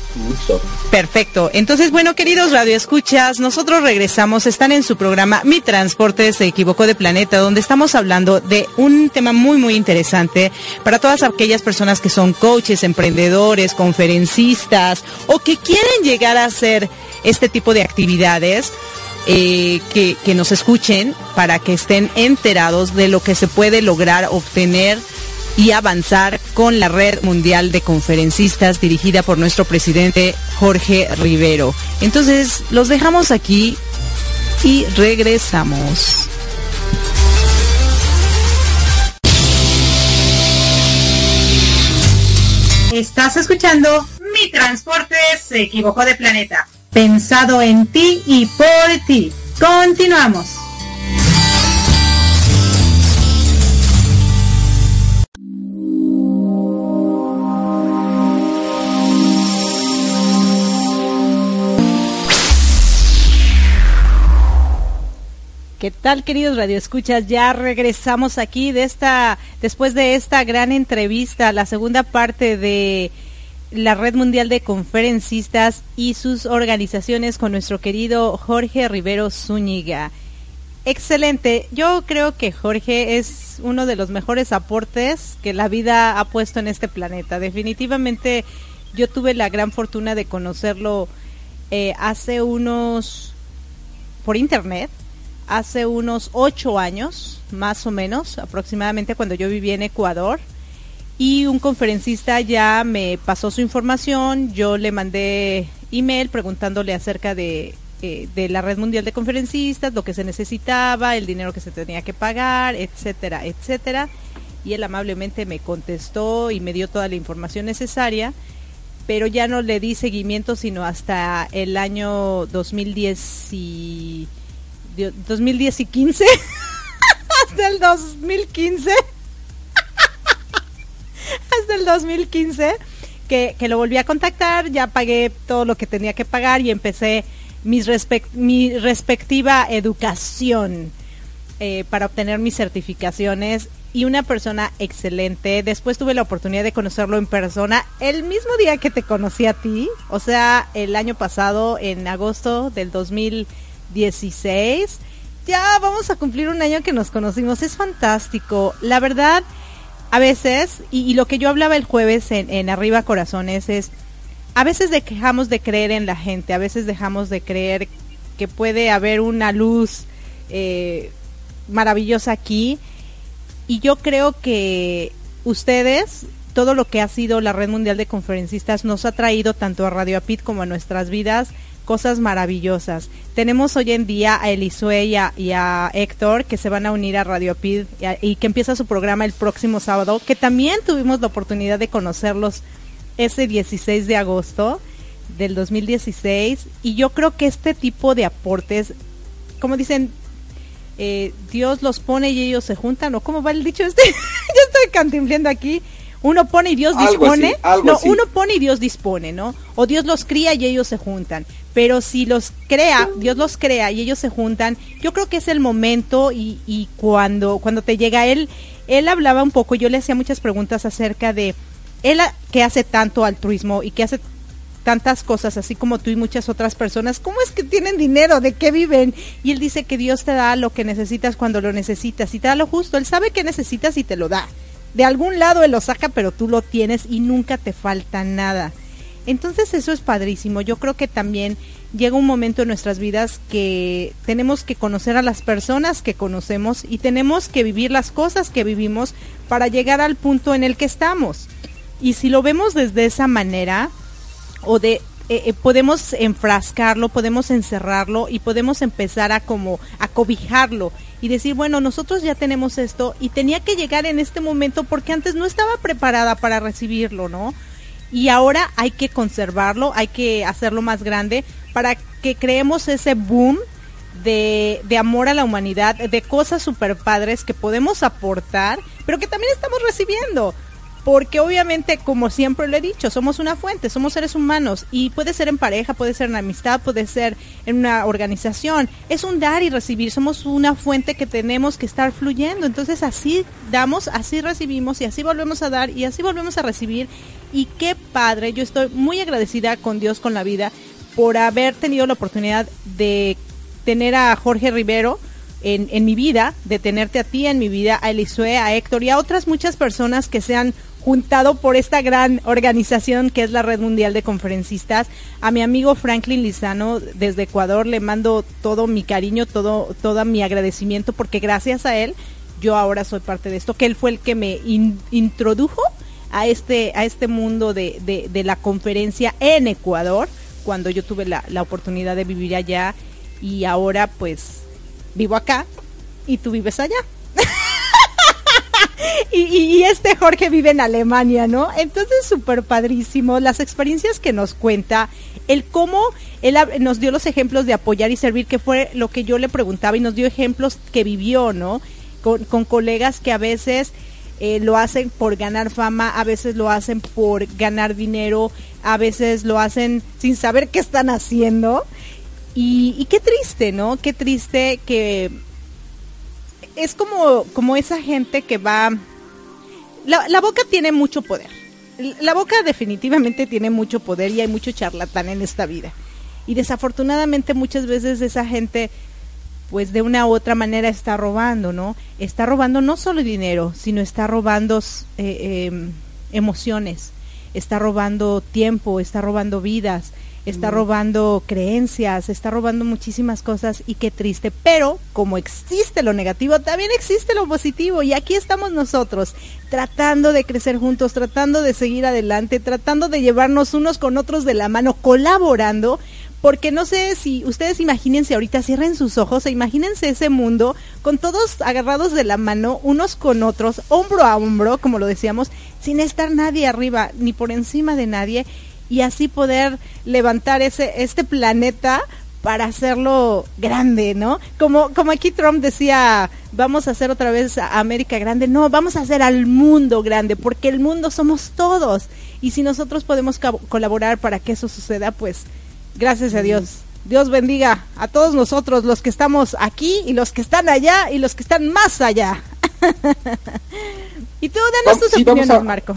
Perfecto. Entonces, bueno, queridos radioescuchas, nosotros regresamos. Están en su programa Mi Transporte se equivocó de planeta, donde estamos hablando de un tema muy, muy interesante para todas aquellas personas que son coaches, emprendedores, conferencistas o que quieren llegar a hacer este tipo de actividades. Eh, que, que nos escuchen para que estén enterados de lo que se puede lograr obtener y avanzar con la Red Mundial de Conferencistas dirigida por nuestro presidente Jorge Rivero. Entonces, los dejamos aquí y regresamos. Estás escuchando Mi Transporte se equivocó de planeta. Pensado en ti y por ti. Continuamos. Tal, queridos radioescuchas? Ya regresamos aquí de esta, después de esta gran entrevista, la segunda parte de la Red Mundial de Conferencistas y sus organizaciones con nuestro querido Jorge Rivero Zúñiga. Excelente. Yo creo que Jorge es uno de los mejores aportes que la vida ha puesto en este planeta. Definitivamente yo tuve la gran fortuna de conocerlo eh, hace unos, por internet, hace unos ocho años, más o menos, aproximadamente cuando yo vivía en Ecuador. Y un conferencista ya me pasó su información, yo le mandé email preguntándole acerca de, eh, de la red mundial de conferencistas, lo que se necesitaba, el dinero que se tenía que pagar, etcétera, etcétera. Y él amablemente me contestó y me dio toda la información necesaria, pero ya no le di seguimiento sino hasta el año 2010 y 2010 y 15 hasta el 2015 hasta el 2015 que, que, lo volví a contactar, ya pagué todo lo que tenía que pagar y empecé mi respectiva educación eh, para obtener mis certificaciones y una persona excelente. Después tuve la oportunidad de conocerlo en persona el mismo día que te conocí a ti, o sea, el año pasado, en agosto del 2016. Ya vamos a cumplir un año que nos conocimos, es fantástico. La verdad, a veces, y, lo que yo hablaba el jueves en, Arriba Corazones es, a veces dejamos de creer en la gente, a veces dejamos de creer que puede haber una luz eh, maravillosa aquí. Y yo creo que ustedes, todo lo que ha sido la Red Mundial de Conferencistas, nos ha traído tanto a Radio Apit como a nuestras vidas cosas maravillosas. Tenemos hoy en día a Elisue y a, Héctor que se van a unir a Radio Pid y, que empieza su programa el próximo sábado, que también tuvimos la oportunidad de conocerlos ese 16 de agosto del 2016 y yo creo que este tipo de aportes, como dicen, eh, Dios los pone y ellos se juntan, ¿o cómo va el dicho este? Yo estoy cantimpliendo aquí uno pone y Dios dispone. no, uno pone y Dios dispone, ¿no? O Dios los cría y ellos se juntan. Pero si los crea, Dios los crea y ellos se juntan, yo creo que es el momento y, y cuando, cuando te llega él, él hablaba un poco, yo le hacía muchas preguntas acerca de él que hace tanto altruismo y que hace tantas cosas, así como tú y muchas otras personas, ¿cómo es que tienen dinero? ¿De qué viven? Y él dice que Dios te da lo que necesitas cuando lo necesitas y te da lo justo. Él sabe que necesitas y te lo da de algún lado él lo saca, pero tú lo tienes y nunca te falta nada. Entonces eso es padrísimo. Yo creo que también llega un momento en nuestras vidas que tenemos que conocer a las personas que conocemos y tenemos que vivir las cosas que vivimos para llegar al punto en el que estamos. Y si lo vemos desde esa manera, o de eh, eh, podemos enfrascarlo, podemos encerrarlo y podemos empezar a como a cobijarlo y decir, bueno, nosotros ya tenemos esto y tenía que llegar en este momento porque antes no estaba preparada para recibirlo, ¿no? Y ahora hay que conservarlo, hay que hacerlo más grande para que creemos ese boom de, de amor a la humanidad, de cosas super padres que podemos aportar, pero que también estamos recibiendo porque obviamente, como siempre lo he dicho, somos una fuente, somos seres humanos y puede ser en pareja, puede ser en amistad, puede ser en una organización, es un dar y recibir, somos una fuente que tenemos que estar fluyendo, entonces así damos, así recibimos y así volvemos a dar y así volvemos a recibir. Y qué padre, yo estoy muy agradecida con Dios, con la vida, por haber tenido la oportunidad de tener a Jorge Rivero, en, mi vida, de tenerte a ti en mi vida, a Elisue, a Héctor y a otras muchas personas que se han juntado por esta gran organización que es la Red Mundial de Conferencistas. A mi amigo Franklin Lizano desde Ecuador le mando todo mi cariño, todo, todo mi agradecimiento porque gracias a él yo ahora soy parte de esto, que él fue el que me introdujo a este, a este mundo de, de, la conferencia en Ecuador cuando yo tuve la oportunidad de vivir allá y ahora pues vivo acá y tú vives allá. y, este Jorge vive en Alemania, ¿no? Entonces, súper padrísimo. Las experiencias que nos cuenta, el cómo él nos dio los ejemplos de apoyar y servir, que fue lo que yo le preguntaba, y nos dio ejemplos que vivió, ¿no? Con, colegas que a veces eh, lo hacen por ganar fama, a veces lo hacen por ganar dinero, a veces lo hacen sin saber qué están haciendo. Y, y qué triste, ¿no? Qué triste que es como, como esa gente que va... La, la boca tiene mucho poder. La boca definitivamente tiene mucho poder y hay mucho charlatán en esta vida. Y desafortunadamente muchas veces esa gente pues de una u otra manera está robando, ¿no? Está robando no solo dinero, sino está robando eh, em, emociones, está robando tiempo, está robando vidas, está robando creencias, está robando muchísimas cosas y qué triste. Pero como existe lo negativo, también existe lo positivo y aquí estamos nosotros tratando de crecer juntos, tratando de seguir adelante, tratando de llevarnos unos con otros de la mano, colaborando porque no sé si ustedes imagínense ahorita, cierren sus ojos e imagínense ese mundo con todos agarrados de la mano, unos con otros, hombro a hombro, como lo decíamos, sin estar nadie arriba ni por encima de nadie y así poder levantar ese este planeta para hacerlo grande, ¿no? Como como aquí Trump decía, vamos a hacer otra vez a América grande, no, vamos a hacer al mundo grande, porque el mundo somos todos y si nosotros podemos colaborar para que eso suceda, pues Gracias a Dios. Dios bendiga a todos nosotros, los que estamos aquí y los que están allá y los que están más allá. y tú danos tus opiniones, Marco.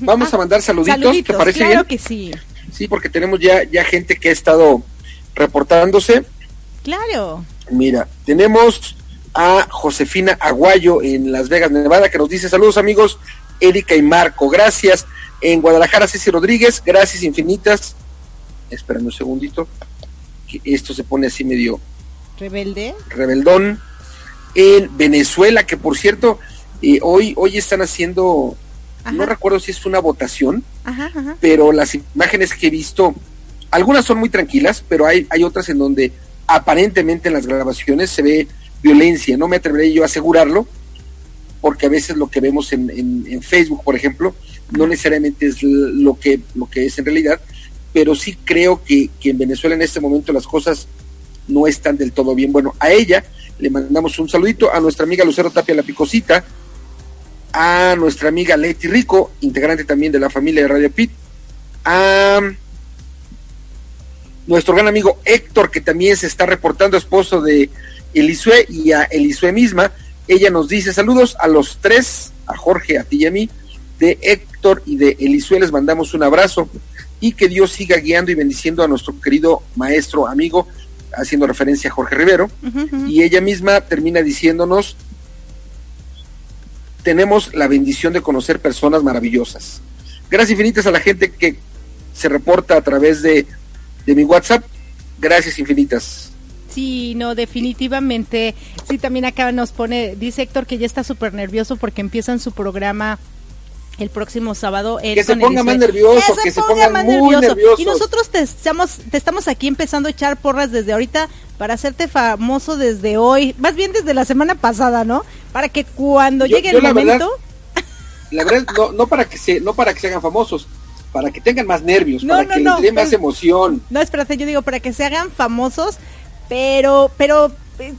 Vamos a mandar saluditos, ¿te parece claro que sí. Sí, porque tenemos ya, ya gente que ha estado reportándose. Claro. Mira, tenemos a Josefina Aguayo en Las Vegas, Nevada, que nos dice saludos amigos, Erika y Marco, gracias. En Guadalajara, Ceci Rodríguez, gracias infinitas espérame un segundito, que esto se pone así medio... Rebelde. Rebeldón. En Venezuela, que por cierto, eh, hoy, hoy están haciendo, no recuerdo si es una votación, pero las imágenes que he visto, algunas son muy tranquilas, pero hay, hay otras en donde aparentemente en las grabaciones se ve violencia, no me atreveré yo a asegurarlo, porque a veces lo que vemos en, en, Facebook, por ejemplo, no necesariamente es lo que, lo que es en realidad, pero sí creo que, en Venezuela en este momento las cosas no están del todo bien. Bueno, a ella le mandamos un saludito, a nuestra amiga Lucero Tapia La Picosita, a nuestra amiga Leti Rico, integrante también de la familia de Radio Pit, a nuestro gran amigo Héctor, que también se está reportando, esposo de Elisue y a Elisue misma. Ella nos dice saludos a los tres, a Jorge, a ti y a mí, de Héctor y de Elisue, les mandamos un abrazo y que Dios siga guiando y bendiciendo a nuestro querido maestro, amigo, haciendo referencia a Jorge Rivero. Y ella misma termina diciéndonos, tenemos la bendición de conocer personas maravillosas. Gracias infinitas a la gente que se reporta a través de, de mi WhatsApp. Gracias infinitas. Sí, no, definitivamente. Sí, también acá nos pone, dice Héctor que ya está súper nervioso porque empiezan su programa el próximo sábado. que se ponga más nervioso, que, se, ponga, muy nervioso. Y nosotros te estamos, te estamos aquí empezando a echar porras desde ahorita para hacerte famoso desde hoy, más bien desde la semana pasada, ¿no? Para que cuando llegue el momento... la verdad, no, no, para que se, no para que se hagan famosos, para que tengan más nervios, para que les dé más emoción. No, espérate, yo digo para que se hagan famosos, pero, pero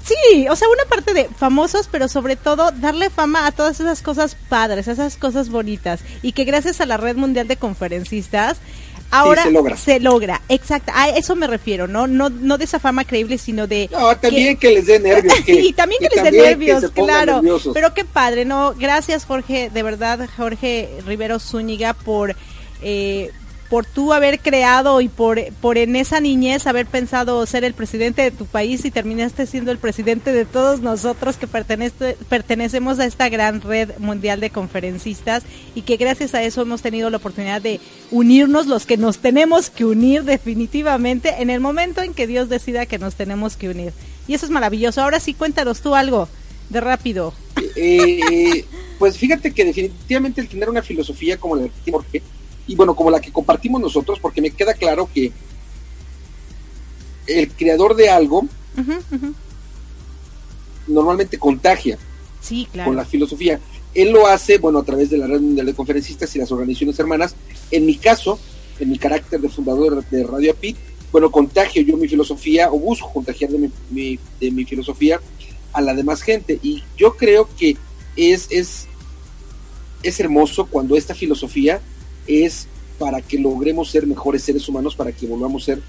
sí, o sea, una parte de famosos, pero sobre todo darle fama a todas esas cosas padres, a esas cosas bonitas. Y que gracias a la red mundial de conferencistas, ahora se logra. Se logra, exacto. A eso me refiero, ¿no? No, no de esa fama creíble, sino de. No, también que, les dé nervios. y también que, les dé nervios, claro. Pero qué padre, ¿no? Gracias, Jorge, de verdad, Jorge Rivero Zúñiga, por. Eh, por tú haber creado y por, por en esa niñez haber pensado ser el presidente de tu país y terminaste siendo el presidente de todos nosotros que pertenece, pertenecemos a esta gran red mundial de conferencistas y que gracias a eso hemos tenido la oportunidad de unirnos los que nos tenemos que unir definitivamente en el momento en que Dios decida que nos tenemos que unir. Y eso es maravilloso. Ahora sí, cuéntanos tú algo de rápido. Eh, pues fíjate que definitivamente el tener una filosofía como la de Jorge, y bueno, como la que compartimos nosotros, porque me queda claro que el creador de algo normalmente contagia sí, con la filosofía. Él lo hace, bueno, a través de la red mundial de conferencistas y las organizaciones hermanas. En mi caso, en mi carácter de fundador de Radio Apit, bueno, contagio yo mi filosofía o busco contagiar de mi, de mi filosofía a la demás gente. Y yo creo que es, es, es hermoso cuando esta filosofía es para que logremos ser mejores seres humanos, para que volvamos a ser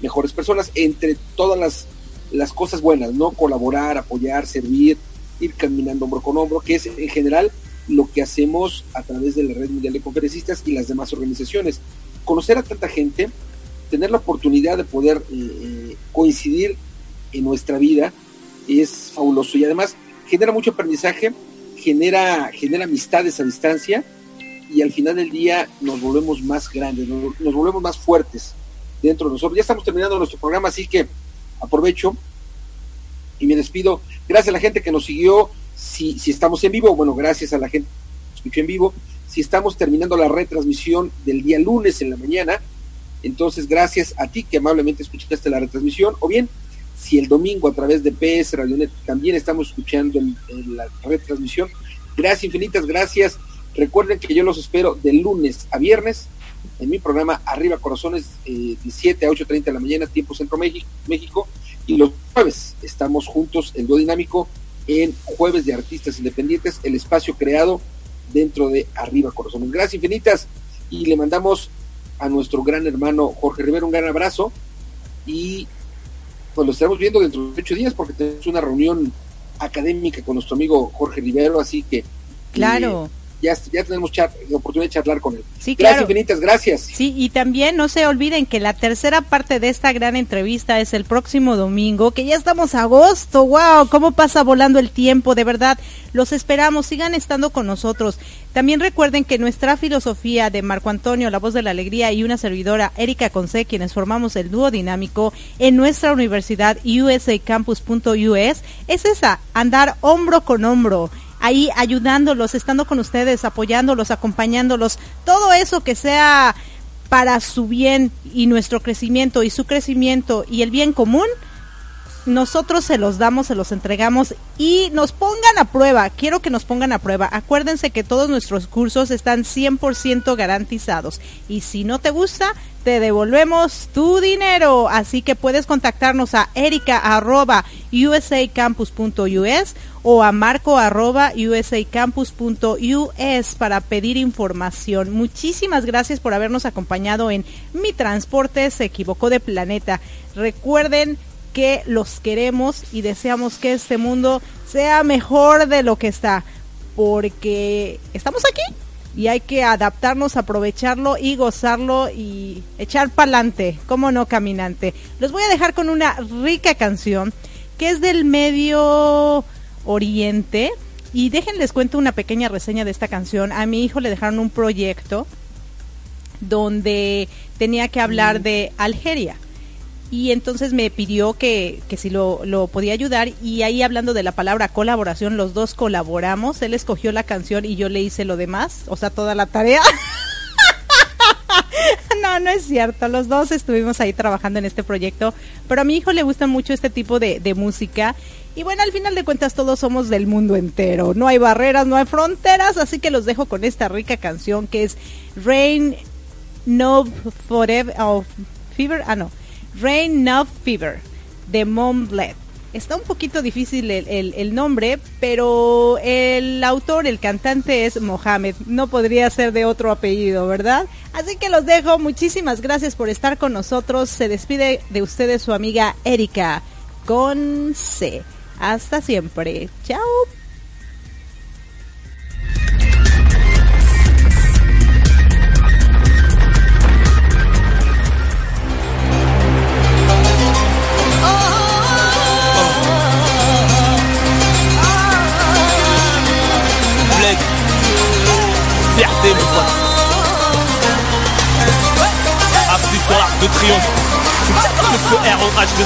mejores personas, entre todas las, las cosas buenas, ¿no? Colaborar, apoyar, servir, ir caminando hombro con hombro, que es en general lo que hacemos a través de la Red Mundial de Conferencistas y las demás organizaciones. Conocer a tanta gente, tener la oportunidad de poder eh, eh, coincidir en nuestra vida es fabuloso y además genera mucho aprendizaje, genera, genera amistades a distancia y al final del día nos volvemos más grandes, nos, volvemos más fuertes dentro de nosotros. Ya estamos terminando nuestro programa, así que aprovecho y me despido. Gracias a la gente que nos siguió. Si, si estamos en vivo, bueno, gracias a la gente que nos escuchó en vivo. Si estamos terminando la retransmisión del día lunes en la mañana, entonces gracias a ti que amablemente escuchaste la retransmisión. O bien, si el domingo a través de PS Radionet también estamos escuchando la retransmisión, gracias infinitas, gracias. Recuerden que yo los espero de lunes a viernes en mi programa Arriba Corazones, eh, 17 a 8.30 de la mañana, tiempo Centro México, y los jueves estamos juntos en Duo Dinámico en Jueves de Artistas Independientes, el espacio creado dentro de Arriba Corazones. Gracias infinitas y le mandamos a nuestro gran hermano Jorge Rivero un gran abrazo y pues lo estaremos viendo dentro de ocho días porque tenemos una reunión académica con nuestro amigo Jorge Rivero, así que... Claro. Eh, ya, ya tenemos la oportunidad de charlar con él. Sí, gracias infinitas, gracias. Sí, y también no se olviden que la tercera parte de esta gran entrevista es el próximo domingo, que ya estamos a agosto, wow, cómo pasa volando el tiempo, de verdad, los esperamos, sigan estando con nosotros. También recuerden que nuestra filosofía de Marco Antonio, la voz de la alegría, y una servidora, Erika Conce, quienes formamos el dúo dinámico en nuestra universidad usacampus.us, es esa, andar hombro con hombro ahí ayudándolos, estando con ustedes, apoyándolos, acompañándolos, todo eso que sea para su bien y nuestro crecimiento y su crecimiento y el bien común, nosotros se los damos, se los entregamos y nos pongan a prueba. Quiero que nos pongan a prueba. Acuérdense que todos nuestros cursos están 100% garantizados. Y si no te gusta, te devolvemos tu dinero. Así que puedes contactarnos a erica.usacampus.us o a marco.usacampus.us para pedir información. Muchísimas gracias por habernos acompañado en Mi Transporte se equivocó de planeta. Recuerden que los queremos y deseamos que este mundo sea mejor de lo que está, porque estamos aquí y hay que adaptarnos, aprovecharlo y gozarlo y echar pa'lante, como no caminante. Los voy a dejar con una rica canción que es del Medio Oriente y déjenles cuento una pequeña reseña de esta canción. A mi hijo le dejaron un proyecto donde tenía que hablar mm. de Algeria y entonces me pidió que, que si lo, lo, podía ayudar y ahí hablando de la palabra colaboración, los dos colaboramos, él escogió la canción y yo le hice lo demás, o sea, toda la tarea. no, no es cierto, los dos estuvimos ahí trabajando en este proyecto, pero a mi hijo le gusta mucho este tipo de, música y bueno, al final de cuentas todos somos del mundo entero, no hay barreras, no hay fronteras, así que los dejo con esta rica canción que es Rain No Forever, oh, Fever, ah no. Rain Not Fever de Montblet. Está un poquito difícil el, nombre, pero el autor, el cantante es Mohamed. No podría ser de otro apellido, ¿verdad? Así que los dejo. Muchísimas gracias por estar con nosotros. Se despide de ustedes su amiga Erika con C. Hasta siempre. Chao. décédé, mon sur l'arc de triomphe, c'est peut-être monsieur R.O.H. 2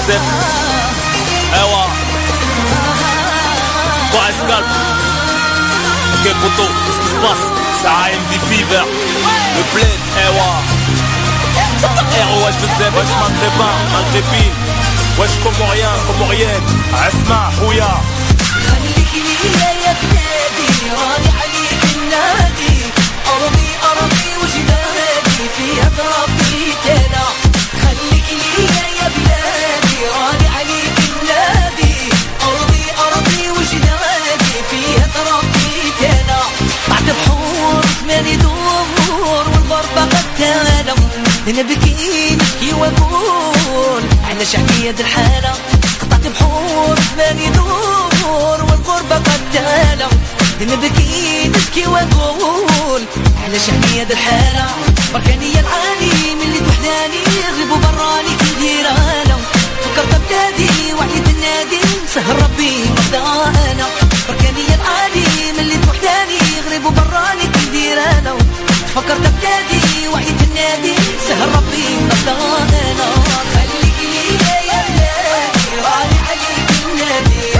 Eh. Quoi, escalpe Ok, poteau, qu'est-ce qui se passe? C'est AMD Fever. Le bled, eh ouais. R.O.H. 2 F, wesh, malgré pas, malgré. Wesh, comorien, comorienne. Asma, Houya. أرضي أرضي وجنادي فيها تربي أنا خليك ليا يا بلادي راني عليك النادي. أرضي أرضي وجنادي فيها تربي أنا بعد بحور ثماني دور والغربة قد تالم نبكي نبكي واقول على شعبية الحالة. قطعت بحور ثماني دور الغرور والقربة قد تالى نبكي نبكي وأقول علاش عني هاد الحالة. بركاني العالي من اللي وحداني يغلبوا براني كندير أنا فكرت بلادي وعيت النادي سهر ربي مرضى أنا بركاني العالي من اللي وحداني يغلبوا براني كندير أنا فكرت بلادي وعيت النادي سهر ربي مرضى أنا خليك لي يا بلادي راني عليك النادي.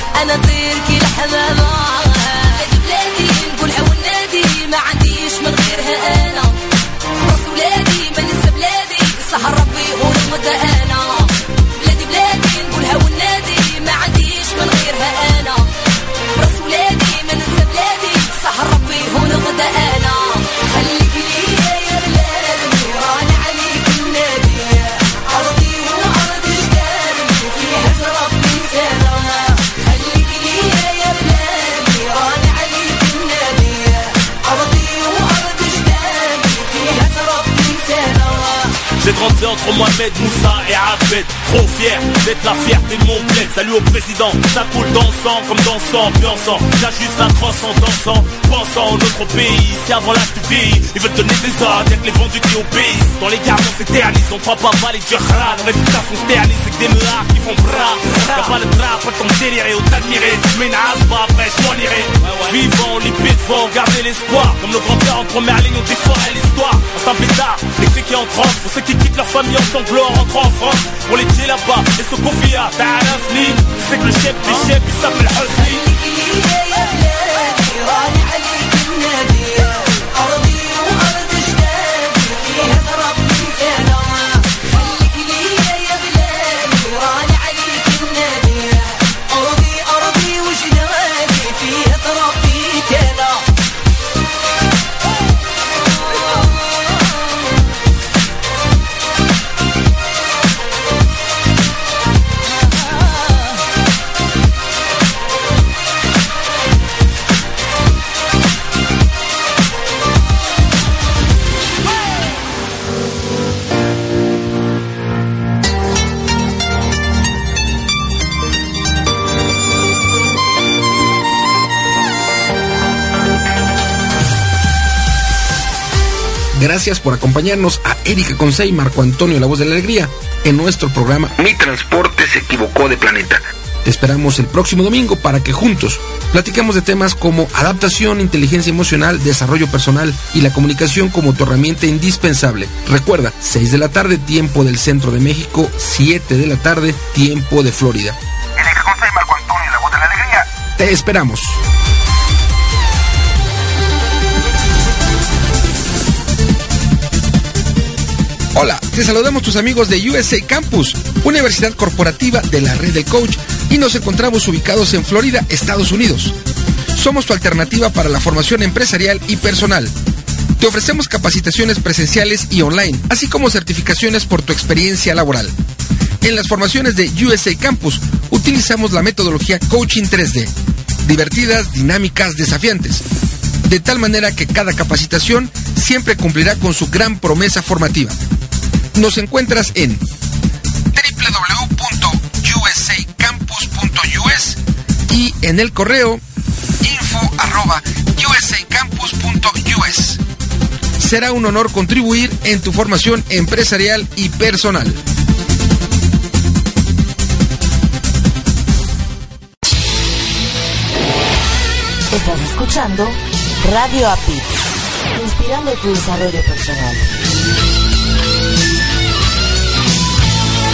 أنا طير كي الحمامة بلادي بلادي نقولها والنادي ما عنديش من غيرها أنا. راس ولادي ما ننسى بلادي. سهر ربي ونغدى أنا. بلادي بلادي نقولها والنادي ما عنديش من غيرها أنا. راس ولادي ما ننسى بلادي. سهر ربي ونغدى أنا. contre Mohamed Moussa et Abed Trop fier d'être la fierté de mon bled. Salut au président, ça coule dans le sang Comme dans son ambiançant J'ajuste la transcendance Pensant à notre pays. C'est avant l'âge du pays Ils veulent donner des ordres Y'a que les vendus qui obéissent. Dans les gardes on s'éternise On croit pas mal et Dieu râle La réputation se ternise C'est que des meurs qui font bras. T'as pas le drap, pas ton déliré ou t'admirer Tu mets une race pas après je m'en irai. Vivant, lipide, devant, garder l'espoir. Comme nos grands-pères en première ligne ont déforé l'histoire. Instant pétard, l'exécuté en transe Pour ceux qui quittent leur famille en sanglots en rentrant en France. Les tuer là-bas et se confier à Tarafni Tu sais que le chef des chefs il s'appelle Hosni Gracias por acompañarnos a Erika Concey y Marco Antonio La Voz de la Alegría en nuestro programa Mi transporte se equivocó de planeta. Te esperamos el próximo domingo para que juntos platiquemos de temas como adaptación, inteligencia emocional, desarrollo personal y la comunicación como tu herramienta indispensable. Recuerda, 6 de la tarde, tiempo del centro de México, 7 de la tarde, tiempo de Florida. Erika Concey, Marco Antonio, la voz de la alegría. Te esperamos. Hola, te saludamos tus amigos de USA Campus, Universidad Corporativa de la Red del Coach, y nos encontramos ubicados en Florida, Estados Unidos. Somos tu alternativa para la formación empresarial y personal. Te ofrecemos capacitaciones presenciales y online, así como certificaciones por tu experiencia laboral. En las formaciones de USA Campus utilizamos la metodología Coaching 3D, divertidas, dinámicas, desafiantes, de tal manera que cada capacitación siempre cumplirá con su gran promesa formativa. Nos encuentras en www.usacampus.us y en el correo info arroba usacampus.us. Será un honor contribuir en tu formación empresarial y personal. Estás escuchando Radio API, inspirando tu desarrollo personal.